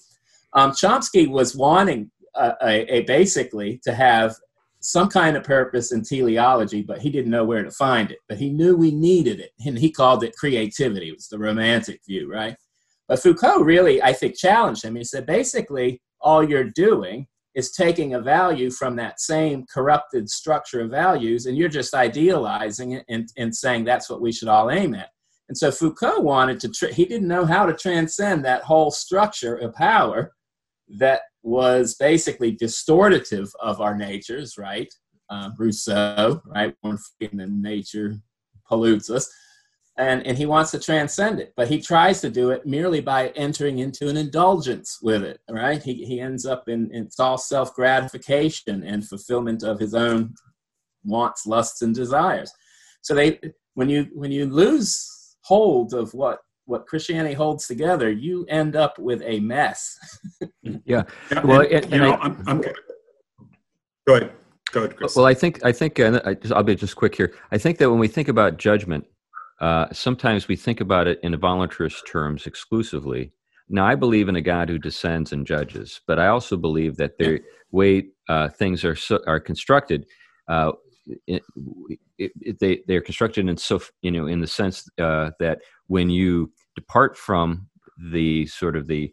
Um, Chomsky was wanting a, a, basically to have some kind of purpose in teleology, but he didn't know where to find it. But he knew we needed it, and he called it creativity. It was the romantic view, right? But Foucault really, I think, challenged him. He said, basically, all you're doing is taking a value from that same corrupted structure of values, and you're just idealizing it and, and saying that's what we should all aim at. And so Foucault wanted to, he didn't know how to transcend that whole structure of power that was basically distortative of our natures, right? Uh, Rousseau, right? And then nature pollutes us. And, and he wants to transcend it, but he tries to do it merely by entering into an indulgence with it, right? He, he ends up in, in it's all self gratification and fulfillment of his own wants, lusts, and desires. So they, when you when you lose hold of what what Christianity holds together, you end up with a mess. yeah. Well, and, and, you know, I, am I'm, go ahead. Go ahead, Chris. Well, I think I think uh, I will be just quick here. I think that when we think about judgment, uh, sometimes we think about it in voluntarist terms exclusively. Now, I believe in a God who descends and judges, but I also believe that the way uh, things are so, are constructed, uh, it, it, it, they they're constructed in so you know in the sense uh, that when you depart from the sort of the,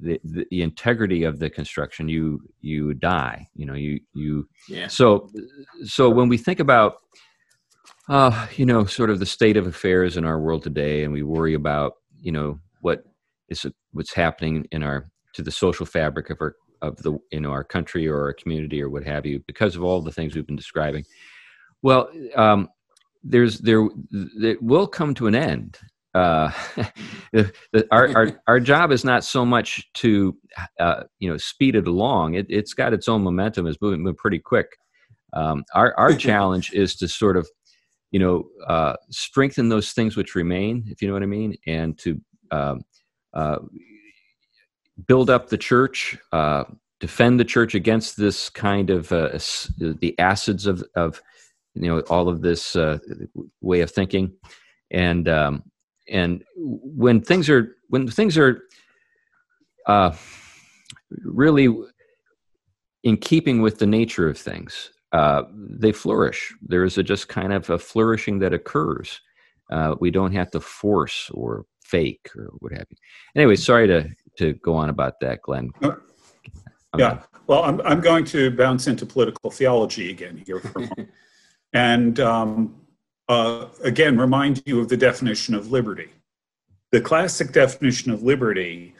the the, integrity of the construction you you die you know you you yeah so so when we think about uh you know sort of the state of affairs in our world today and we worry about you know what is what's happening in our to the social fabric of our of the you know our country or our community or what have you because of all the things we've been describing well um there's there it will come to an end uh, our, our, our job is not so much to uh, you know speed it along. It, has got its own momentum. It's moving, moving pretty quick. Um, our our challenge is to sort of you know uh, strengthen those things which remain, if you know what I mean, and to um, uh, build up the church, uh, defend the church against this kind of uh, the acids of of you know all of this way of thinking. And um, and when things are when things are uh, really in keeping with the nature of things uh, they flourish. There is a just kind of a flourishing that occurs. Uh, we don't have to force or fake or what have you. Anyway, sorry to to go on about that, Glenn. yeah, well, I'm I'm going to bounce into political theology again here for a moment, and um, uh, again remind you of the definition of liberty. The classic definition of liberty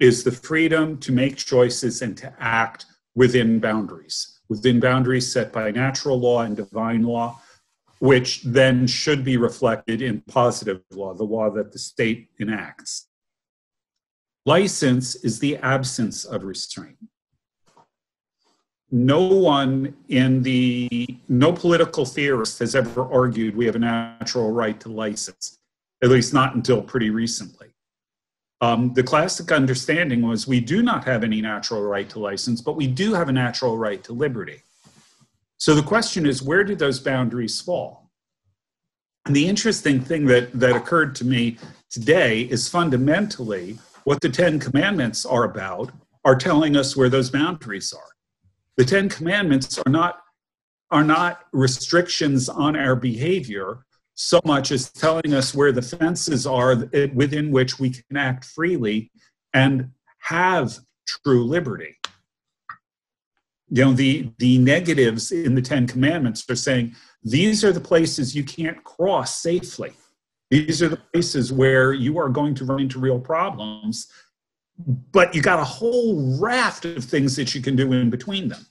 is the freedom to make choices and to act within boundaries, within boundaries set by natural law and divine law, which then should be reflected in positive law, the law that the state enacts. License is the absence of restraint. No one in the, no political theorist has ever argued we have a natural right to license, at least not until pretty recently. Um, the classic understanding was we do not have any natural right to license, but we do have a natural right to liberty. So the question is, where do those boundaries fall? And the interesting thing that, that occurred to me today is fundamentally what the Ten Commandments are about are telling us where those boundaries are. The Ten Commandments are not, are not restrictions on our behavior so much as telling us where the fences are within which we can act freely and have true liberty. You know, the, the negatives in the Ten Commandments are saying these are the places you can't cross safely. These are the places where you are going to run into real problems, but you got a whole raft of things that you can do in between them.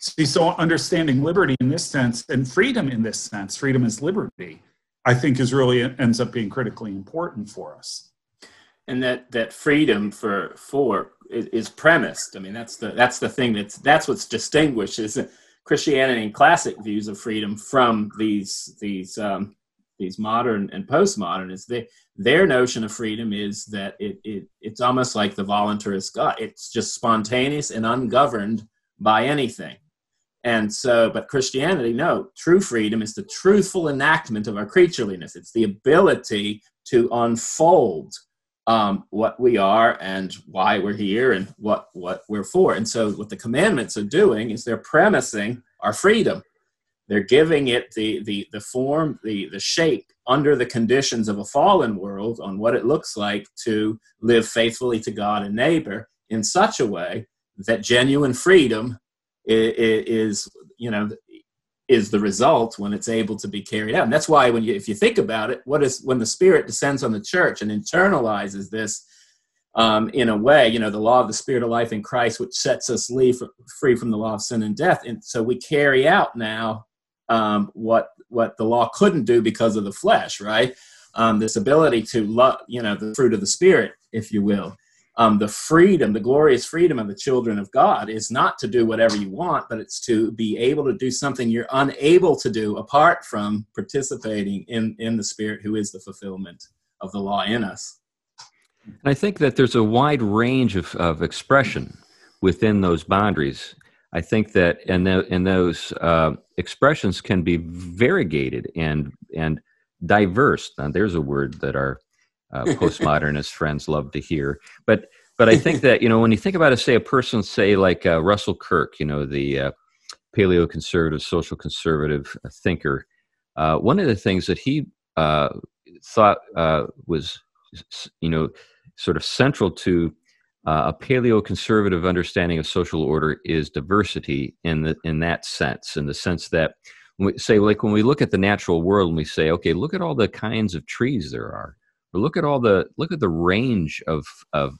See, so understanding liberty in this sense and freedom in this sense, freedom is liberty, I think is really ends up being critically important for us. And that that freedom for for is, is premised. I mean, that's the that's the thing that's that's what's distinguishes Christianity and classic views of freedom from these these um, these modern and postmodern is they, their notion of freedom is that it, it it's almost like the voluntarist God. It's just spontaneous and ungoverned by anything. And so, but Christianity, no, true freedom is the truthful enactment of our creatureliness. It's the ability to unfold um, what we are and why we're here and what what we're for. And so, what the commandments are doing is they're premising our freedom. They're giving it the the the form, the the shape under the conditions of a fallen world on what it looks like to live faithfully to God and neighbor in such a way that genuine freedom is, you know is the result when it's able to be carried out. And that's why when you if you think about it, what is when the Spirit descends on the church and internalizes this um, in a way, you know, the law of the Spirit of life in Christ, which sets us free from the law of sin and death. And so we carry out now um, what what the law couldn't do because of the flesh, right? Um, this ability to love, you know, the fruit of the Spirit, if you will um, the freedom, the glorious freedom of the children of God is not to do whatever you want, but it's to be able to do something you're unable to do apart from participating in, in the Spirit who is the fulfillment of the law in us. And I think that there's a wide range of, of expression within those boundaries. I think that and, the, and those uh, expressions can be variegated and and diverse. There's a word that our uh, postmodernist friends love to hear. But but I think that you know when you think about it, say a person, say like uh, Russell Kirk, you know the uh, paleo-conservative, social conservative uh, thinker. Uh, one of the things that he uh, thought was you know sort of central to a paleo-conservative understanding of social order is diversity in the in that sense, in the sense that we say like when we look at the natural world and we say, okay, look at all the kinds of trees there are but look at all the look at the range of of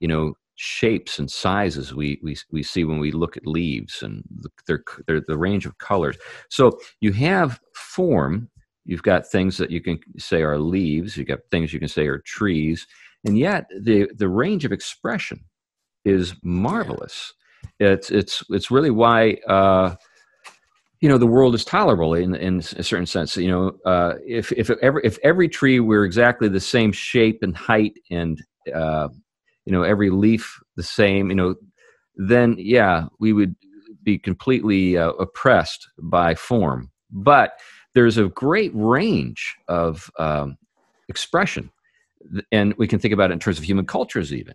you know shapes and sizes we we, we see when we look at leaves and their, their the range of colors. So you have form you've got things that you can say are leaves you've got things you can say are trees and yet the the range of expression is marvelous. It's it's it's really why uh, you know the world is tolerable in in a certain sense you know uh, if if every if every tree were exactly the same shape and height and uh, you know every leaf the same you know then yeah we would be completely uh, oppressed by form but there's a great range of um, expression and we can think about it in terms of human cultures even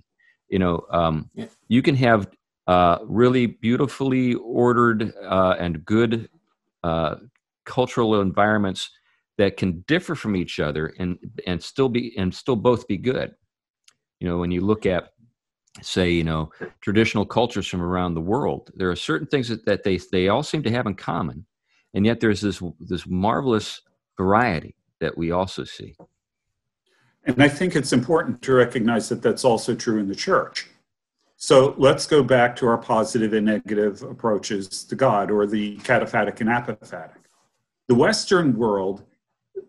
you know um, yeah. you can have uh, really beautifully ordered uh, and good uh, cultural environments that can differ from each other and and still be and still both be good. You know, when you look at say you know traditional cultures from around the world there are certain things that, that they they all seem to have in common and yet there's this this marvelous variety that we also see and i think it's important to recognize that that's also true in the church so let's go back to our positive and negative approaches to god or the cataphatic and apophatic the western world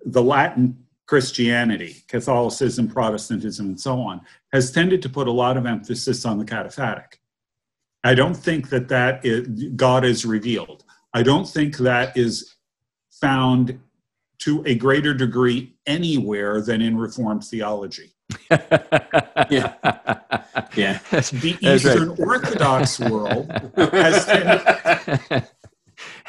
the latin Christianity, Catholicism, Protestantism, and so on, has tended to put a lot of emphasis on the cataphatic. I don't think that that is, God is revealed. I don't think that is found to a greater degree anywhere than in Reformed theology. Yeah. Yeah. The Eastern right. Orthodox world has tended,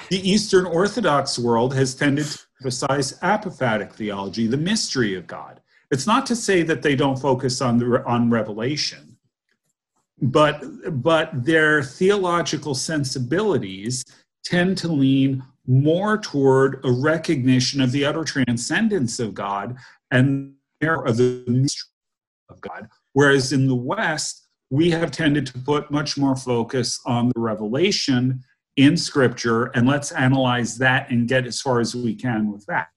the Eastern Orthodox world has tended to emphasize apophatic theology, the mystery of God. It's not to say that they don't focus on the, on revelation, but but their theological sensibilities tend to lean more toward a recognition of the utter transcendence of God and of the mystery of God. Whereas in the West, we have tended to put much more focus on the revelation in scripture and let's analyze that and get as far as we can with that.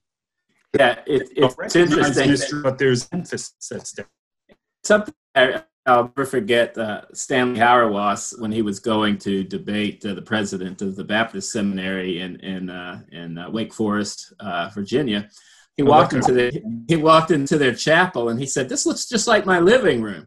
Yeah, it, it's interesting. Mystery, but there's emphasis there. Something I, will never forget uh, Stanley Hauerwas when he was going to debate uh, the president of the Baptist Seminary in in uh, in uh, Wake Forest, uh, Virginia. He oh, walked into the he walked into their chapel and he said, "This looks just like my living room."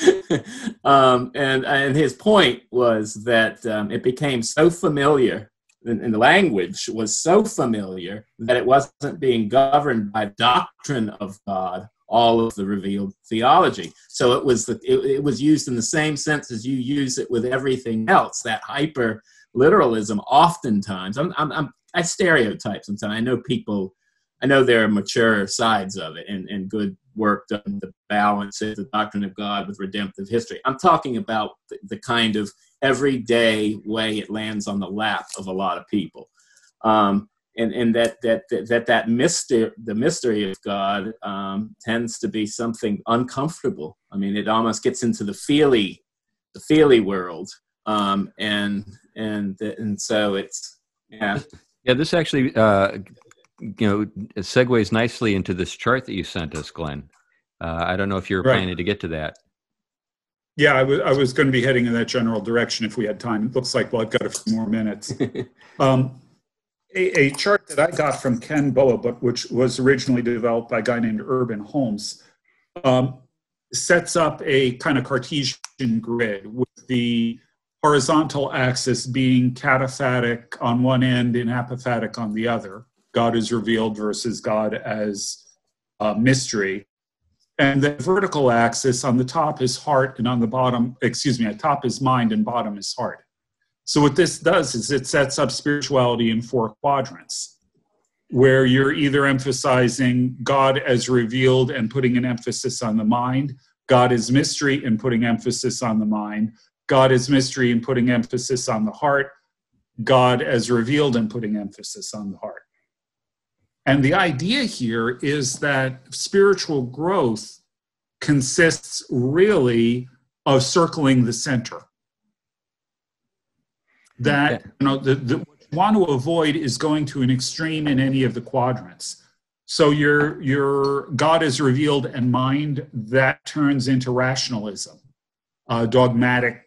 um, and and his point was that um, it became so familiar, and, and the language was so familiar that it wasn't being governed by doctrine of God, all of the revealed theology. So it was the, it, it was used in the same sense as you use it with everything else. That hyper literalism, oftentimes, I'm, I'm, I'm I stereotype sometimes. I know people I know there are mature sides of it and, and good work done to balance the doctrine of God with redemptive history. I'm talking about the, the, kind of everyday way it lands on the lap of a lot of people. Um, and, and that, that, that, that, that mystery, the mystery of God um, tends to be something uncomfortable. I mean, it almost gets into the feely, the feely world. Um, and, and, and so it's, yeah. Yeah, this actually uh, you know segues nicely into this chart that you sent us, Glenn. Uh, I don't know if you're right. planning to get to that. Yeah, I was was going to be heading in that general direction if we had time. It looks like well, I've got a few more minutes. um, a, a, chart that I got from Ken Boa, but which was originally developed by a guy named Urban Holmes, um, sets up a kind of Cartesian grid with the horizontal axis being cataphatic on one end and apophatic on the other. God is revealed versus God as a mystery. And the vertical axis on the top is heart, and on the bottom, excuse me, at top is mind, and bottom is heart. So, what this does is it sets up spirituality in four quadrants, where you're either emphasizing God as revealed and putting an emphasis on the mind, God is mystery and putting emphasis on the mind, God is mystery and putting emphasis on the heart, God as revealed and putting emphasis on the heart. And the idea here is that spiritual growth consists really of circling the center. That you know the, the, what you want to avoid is going to an extreme in any of the quadrants. So your your God is revealed and mind that turns into rationalism, uh, dogmatic,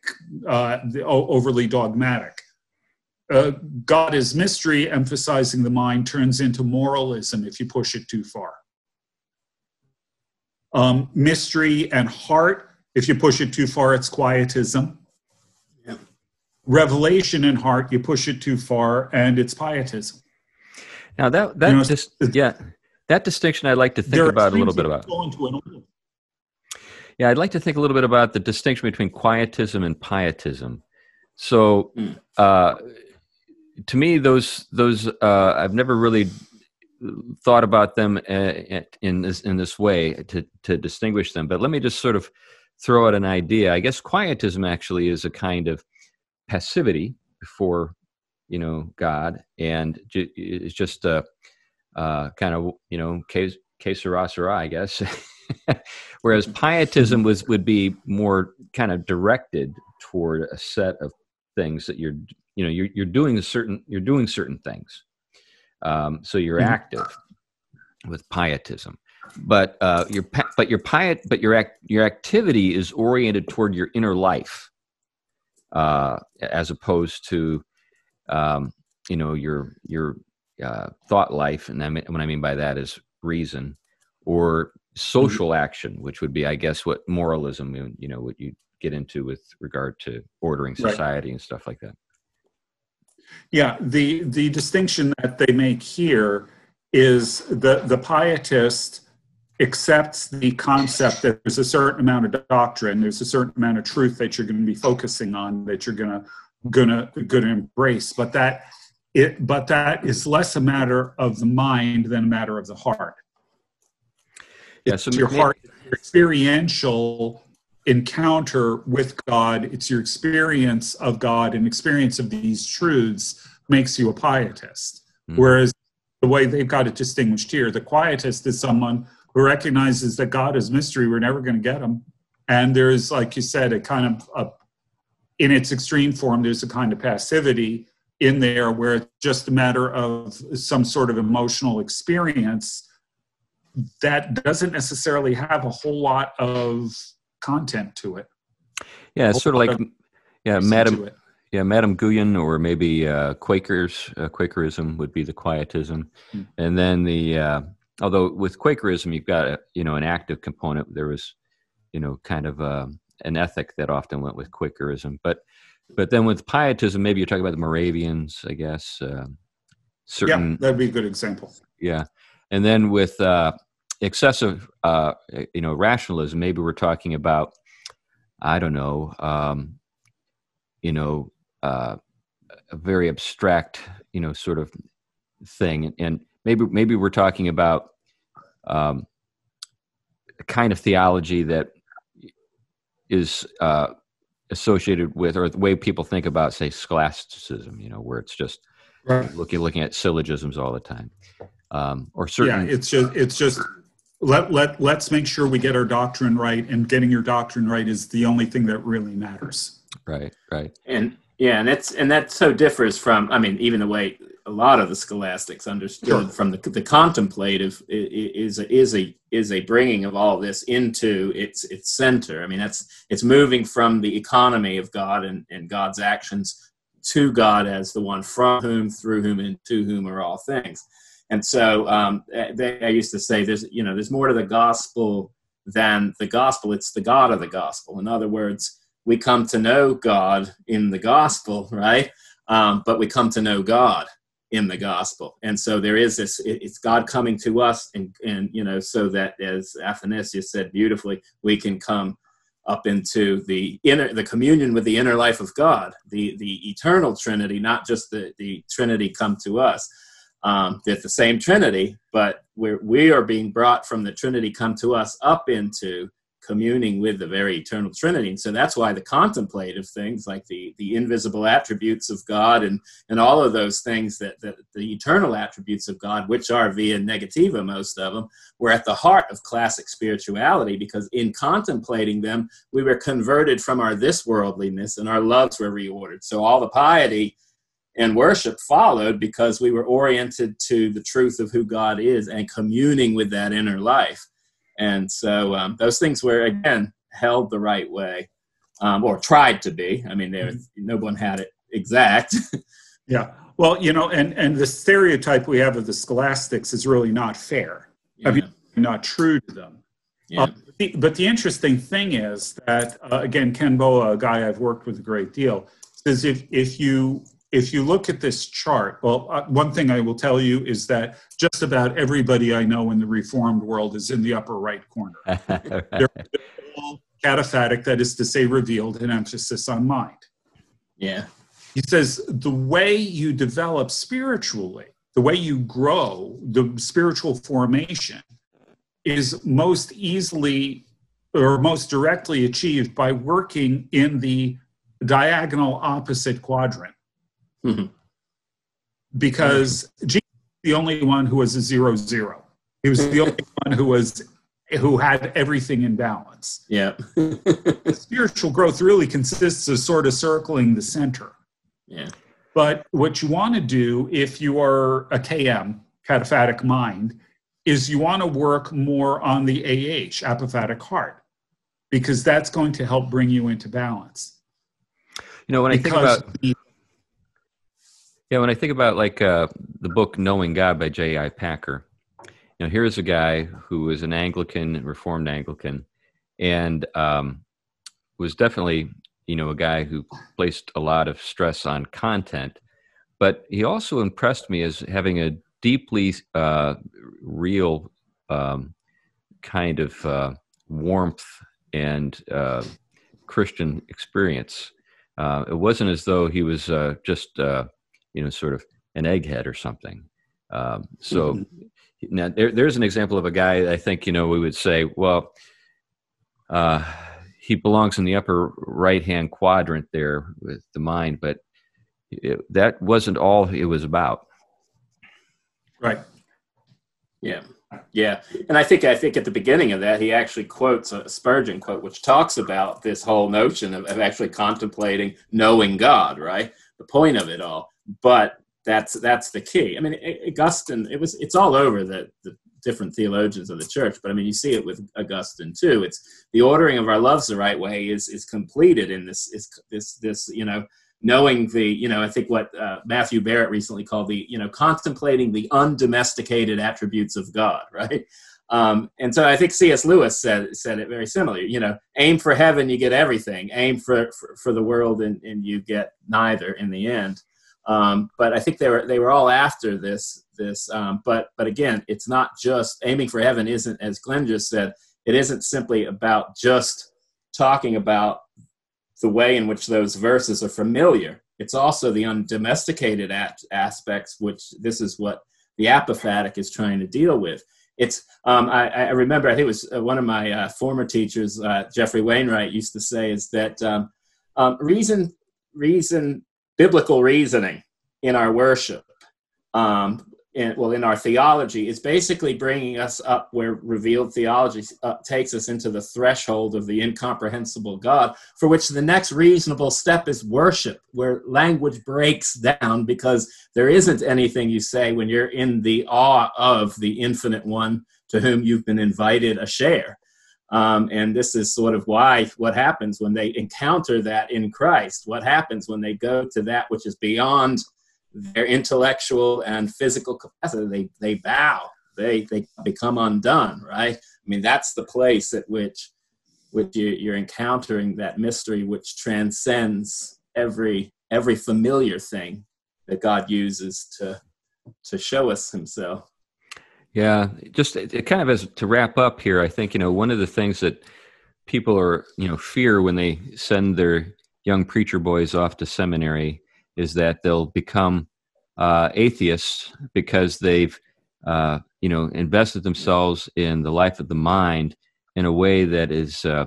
uh, overly dogmatic uh, God is mystery, emphasizing the mind, turns into moralism if you push it too far. Um, mystery and heart, if you push it too far, it's quietism. Yeah. Revelation and heart, you push it too far, and it's pietism. Now that that you know, dis- yeah, that distinction I'd like to think about a little bit about. Yeah, I'd like to think a little bit about the distinction between quietism and pietism. So, mm. uh, to me, those those uh, I've never really thought about them uh, in this in this way to to distinguish them. But let me just sort of throw out an idea. I guess quietism actually is a kind of passivity before, you know, God, and it's just a uh, kind of you know sera, sera, I guess. Whereas pietism was would be more kind of directed toward a set of things that you're you know you're you're doing certain you're doing certain things. Um, so you're mm-hmm. active with pietism but uh, your but your piet but your act, your activity is oriented toward your inner life, uh, as opposed to um, you know your your uh, thought life, and I mean, what I mean by that is reason or social mm-hmm. action, which would be, I guess, what moralism you know what you get into with regard to ordering society right. and stuff like that. Yeah, the the distinction that they make here is the the pietist accepts the concept that there's a certain amount of doctrine, there's a certain amount of truth that you're going to be focusing on, that you're going to gonna gonna embrace, but that it but that is less a matter of the mind than a matter of the heart. Yeah, so it's your heart, your experiential encounter with God. It's your experience of God and experience of these truths makes you a pietist. Mm-hmm. Whereas the way they've got it distinguished here, the quietist is someone who recognizes that God is mystery. We're never going to get him. And there's, like you said, a kind of, a, in its extreme form, there's a kind of passivity in there where it's just a matter of some sort of emotional experience that doesn't necessarily have a whole lot of content to it. Yeah, it's sort of like, yeah, Madam, yeah, Madam Guyon, or maybe uh, Quakers, uh, Quakerism would be the quietism, mm. and then the uh, although with Quakerism, you've got a, you know an active component. There was you know kind of uh, an ethic that often went with Quakerism, but but then with Pietism, maybe you're talking about the Moravians, I guess. Uh, certain, yeah, that'd be a good example. Yeah, and then with uh, excessive, uh, you know, rationalism, maybe we're talking about, I don't know, um, you know, uh, a very abstract, you know, sort of thing, and maybe maybe we're talking about um, a kind of theology that is uh, associated with, or the way people think about, say, scholasticism. You know, where it's just right. looking looking at syllogisms all the time, um, or certain. Yeah, it's just it's just let let let's make sure we get our doctrine right, and getting your doctrine right is the only thing that really matters. Right, right, and yeah, and that's and that so differs from. I mean, even the way a lot of the scholastics understood sure. from the, the contemplative is a, is a is a bringing of all this into its its center. I mean, that's it's moving from the economy of God and, and God's actions to God as the one from whom, through whom, and to whom are all things. And so um, they, I used to say, there's you know, there's more to the gospel than the gospel. It's the God of the gospel. In other words, we come to know God in the gospel, right? Um, but we come to know God in the gospel. And so there is this, it's God coming to us and, and, you know, so that as Athanasius said beautifully, we can come up into the inner, the communion with the inner life of God, the, the eternal Trinity, not just the, the Trinity come to us. Um, the same Trinity, but we're, we are being brought from the Trinity come to us up into communing with the very eternal trinity. And so that's why the contemplative things like the the invisible attributes of god and and all of those things that, that the eternal attributes of god which are via negativa most of them were at the heart of classic spirituality because in contemplating them we were converted from our this worldliness and our loves were reordered. So all the piety and worship followed because we were oriented to the truth of who god is and communing with that inner life and so um, those things were, again, held the right way um, or tried to be. I mean, there, mm-hmm. no one had it exact. yeah. Well, you know, and, and the stereotype we have of the scholastics is really not fair. Yeah. I mean, not true to them. Yeah. Um, but the interesting thing is that, uh, again, Ken Boa, a guy I've worked with a great deal, says if, if you if you look at this chart, well, uh, one thing I will tell you is that just about everybody I know in the reformed world is in the upper right corner. They're all cataphatic, that is to say, revealed, an emphasis on mind. Yeah. He says the way you develop spiritually, the way you grow, the spiritual formation is most easily or most directly achieved by working in the diagonal opposite quadrant. Mm-hmm. Because Jesus the only one who was a zero zero. He was the only one who was who had everything in balance. Yeah. Spiritual growth really consists of sort of circling the center. Yeah. But what you want to do if you are a KM, cataphatic mind, is you want to work more on the AH, apophatic heart, because that's going to help bring you into balance. You know, when because I think about the, yeah, when I think about like uh, the book Knowing God by J.I. Packer, you know, here's a guy who was an Anglican, Reformed Anglican, and um, was definitely, you know, a guy who placed a lot of stress on content, but he also impressed me as having a deeply uh, real um, kind of uh, warmth and uh, Christian experience. Uh, it wasn't as though he was uh, just, uh, you know, sort of an egghead or something. Um, so mm-hmm. now there, there's an example of a guy I think, you know, we would say, well, uh, he belongs in the upper right hand quadrant there with the mind, but it, that wasn't all it was about. Right. Yeah. Yeah, and I think I think at the beginning of that he actually quotes a Spurgeon quote, which talks about this whole notion of, of actually contemplating knowing God, right? The point of it all. But that's that's the key. I mean, Augustine. It was it's all over the the different theologians of the church, but I mean, you see it with Augustine too. It's the ordering of our loves the right way is is completed in this is this this you know knowing the you know I think what uh, Matthew Barrett recently called the you know contemplating the undomesticated attributes of God, right? Um, and so I think C.S. Lewis said said it very similarly. You know, aim for heaven, you get everything. Aim for for, for the world, and, and you get neither in the end. Um, but I think they were they were all after this this. Um, but but again, it's not just aiming for heaven. Isn't as Glenn just said. It isn't simply about just talking about the way in which those verses are familiar. It's also the undomesticated aspects, which this is what the apophatic is trying to deal with. It's um, I, I, remember I think it was uh, one of my uh, former teachers, uh, Geoffrey Wainwright, used to say is that um, um, reason reason biblical reasoning in our worship, um, in, well, in our theology, is basically bringing us up where revealed theology uh, takes us into the threshold of the incomprehensible God, for which the next reasonable step is worship, where language breaks down because there isn't anything you say when you're in the awe of the infinite one to whom you've been invited a share. Um, and this is sort of why what happens when they encounter that in Christ, what happens when they go to that which is beyond their intellectual and physical capacity, they, they bow, they, they become undone, right? I mean, that's the place at which, which you, you're encountering that mystery which transcends every, every familiar thing that God uses to, to show us himself. Yeah, just it, it kind of as to wrap up here, I think you know one of the things that people are you know fear when they send their young preacher boys off to seminary is that they'll become uh, atheists because they've uh, you know invested themselves in the life of the mind in a way that is uh,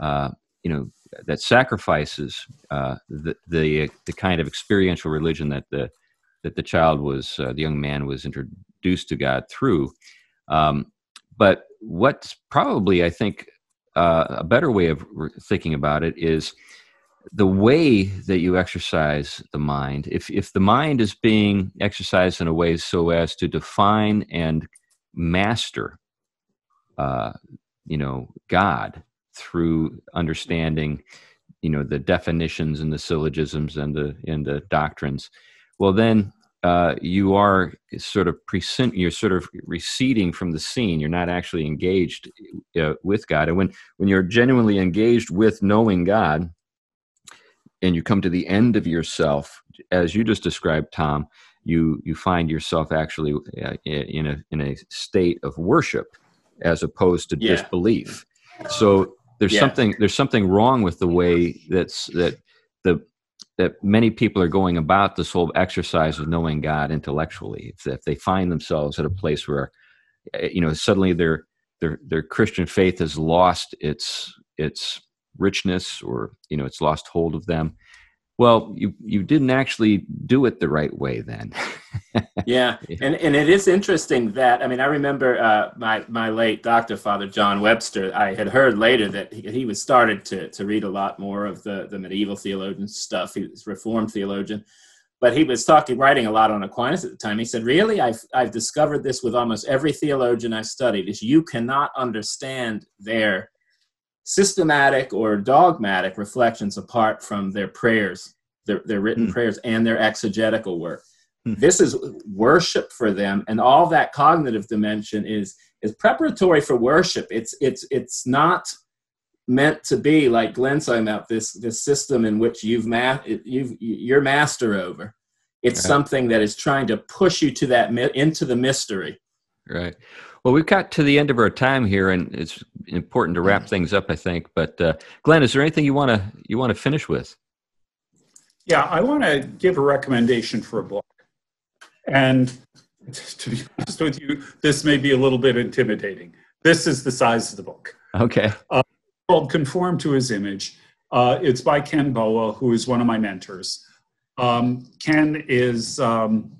uh you know that sacrifices uh, the, the the kind of experiential religion that the that the child was uh, the young man was introduced introduced to God through. Um, but what's probably, I think, uh, a better way of thinking about it is the way that you exercise the mind. If if the mind is being exercised in a way so as to define and master, uh, you know, God through understanding, you know, the definitions and the syllogisms and the and the doctrines, well, then uh, you are sort of present you're sort of receding from the scene you're not actually engaged uh, with god and when when you're genuinely engaged with knowing god and you come to the end of yourself as you just described tom you you find yourself actually uh, in a in a state of worship as opposed to yeah. disbelief so there's yeah. something there's something wrong with the way that's that the that many people are going about this whole exercise of knowing God intellectually. If, they find themselves at a place where, eh, you know, suddenly they're their their Christian faith has lost its its richness or you know it's lost hold of them well you you didn't actually do it the right way then. Yeah and and it is interesting that i mean i remember uh, my my late doctor father john webster i had heard later that he, he was started to to read a lot more of the the medieval theologian stuff. He was reformed theologian but he was talking writing a lot on aquinas at the time. He said really? I've i've discovered this with almost every theologian i've studied is you cannot understand their systematic or dogmatic reflections apart from their prayers, their, their written mm. prayers, and their exegetical work. Mm. This is worship for them, and all that cognitive dimension is is preparatory for worship. It's it's it's not meant to be like Glenn's talking about this this system in which you've ma- you've you're master over. It's right. something that is trying to push you to that into the mystery. Right. Well, we've got to the end of our time here, and it's important to wrap things up, I think. But uh, Glenn, is there anything you want to you want to finish with? Yeah, I want to give a recommendation for a book, and to be honest with you, this may be a little bit intimidating. This is the size of the book. Okay. Uh, called "Conform to His Image." Uh, it's by Ken Boa, who is one of my mentors. Um, Ken is um,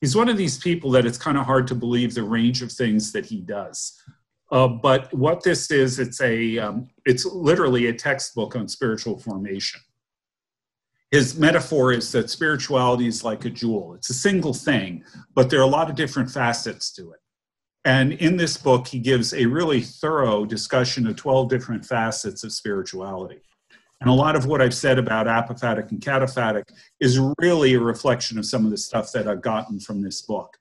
he's one of these people that it's kind of hard to believe the range of things that he does. Uh, but what this is, it's a, um, it's literally a textbook on spiritual formation. His metaphor is that spirituality is like a jewel. It's a single thing, but there are a lot of different facets to it. And in this book, he gives a really thorough discussion of 12 different facets of spirituality. And a lot of what I've said about apophatic and cataphatic is really a reflection of some of the stuff that I've gotten from this book.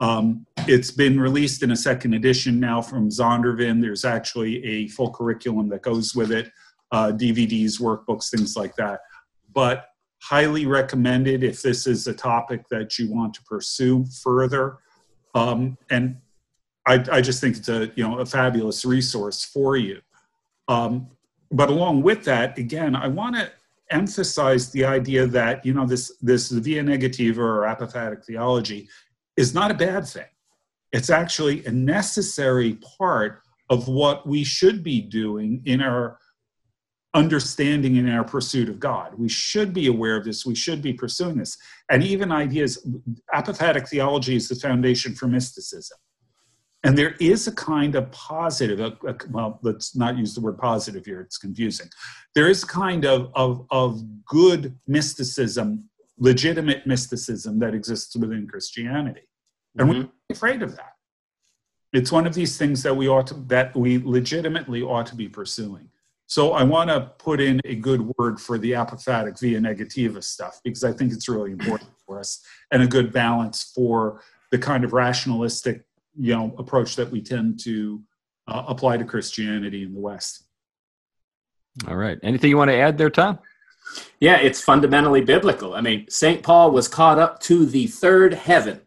Um, it's been released in a second edition now from Zondervan. There's actually a full curriculum that goes with it, uh, DVDs, workbooks, things like that. But highly recommended if this is a topic that you want to pursue further. Um, and I, I, just think it's a you know a fabulous resource for you. Um, but along with that, again, I want to emphasize the idea that you know this this via negativa or apophatic theology is not a bad thing. It's actually a necessary part of what we should be doing in our understanding in our pursuit of God. We should be aware of this. We should be pursuing this. And even ideas, apophatic theology is the foundation for mysticism. And there is a kind of positive, a, a, well, let's not use the word positive here, it's confusing. There is a kind of, of, of good mysticism, legitimate mysticism that exists within Christianity. And mm-hmm. we're afraid of that. It's one of these things that we ought to, that we legitimately ought to be pursuing. So I want to put in a good word for the apophatic via negativa stuff because I think it's really important for us and a good balance for the kind of rationalistic you know approach that we tend to uh, apply to Christianity in the West. All right. Anything you want to add there, Tom? Yeah, it's fundamentally biblical. I mean, St. Paul was caught up to the third heaven.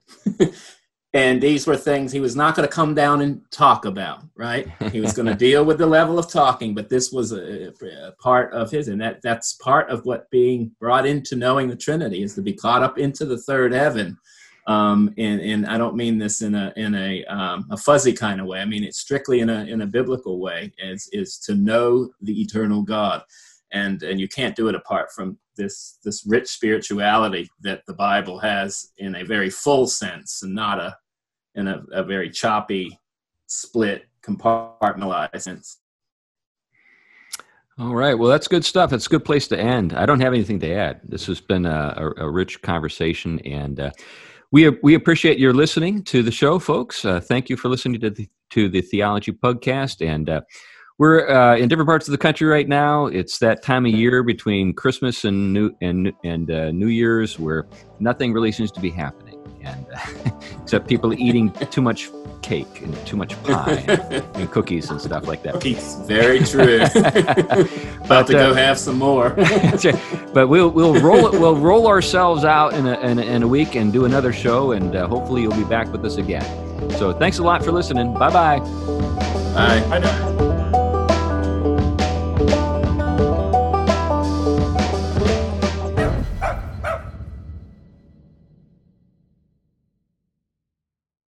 and these were things he was not going to come down and talk about, right? He was going to deal with the level of talking, but this was a, a, part of his, and that, that's part of what being brought into knowing the Trinity is to be caught up into the third heaven um, and, and I don't mean this in a in a um, a fuzzy kind of way. I mean it strictly in a in a biblical way. Is is to know the eternal God, and and you can't do it apart from this this rich spirituality that the Bible has in a very full sense, and not a in a, a very choppy, split, compartmentalized sense. All right. Well, that's good stuff. It's a good place to end. I don't have anything to add. This has been a, a, a rich conversation, and uh, we, we appreciate your listening to the show, folks. Uh, thank you for listening to the, to the Theology Podcast. And uh, we're uh, in different parts of the country right now. It's that time of year between Christmas and New, and, and uh, New Year's where nothing really seems to be happening. And uh, except people eating too much cake and too much pie and, and, cookies and stuff like that. Cookies, very true. About but, to go uh, have some more. but we'll we'll roll it. We'll roll ourselves out in a, in a, in a week and do another show, and uh, hopefully you'll be back with us again. So thanks a lot for listening. Bye-bye. Bye. Bye.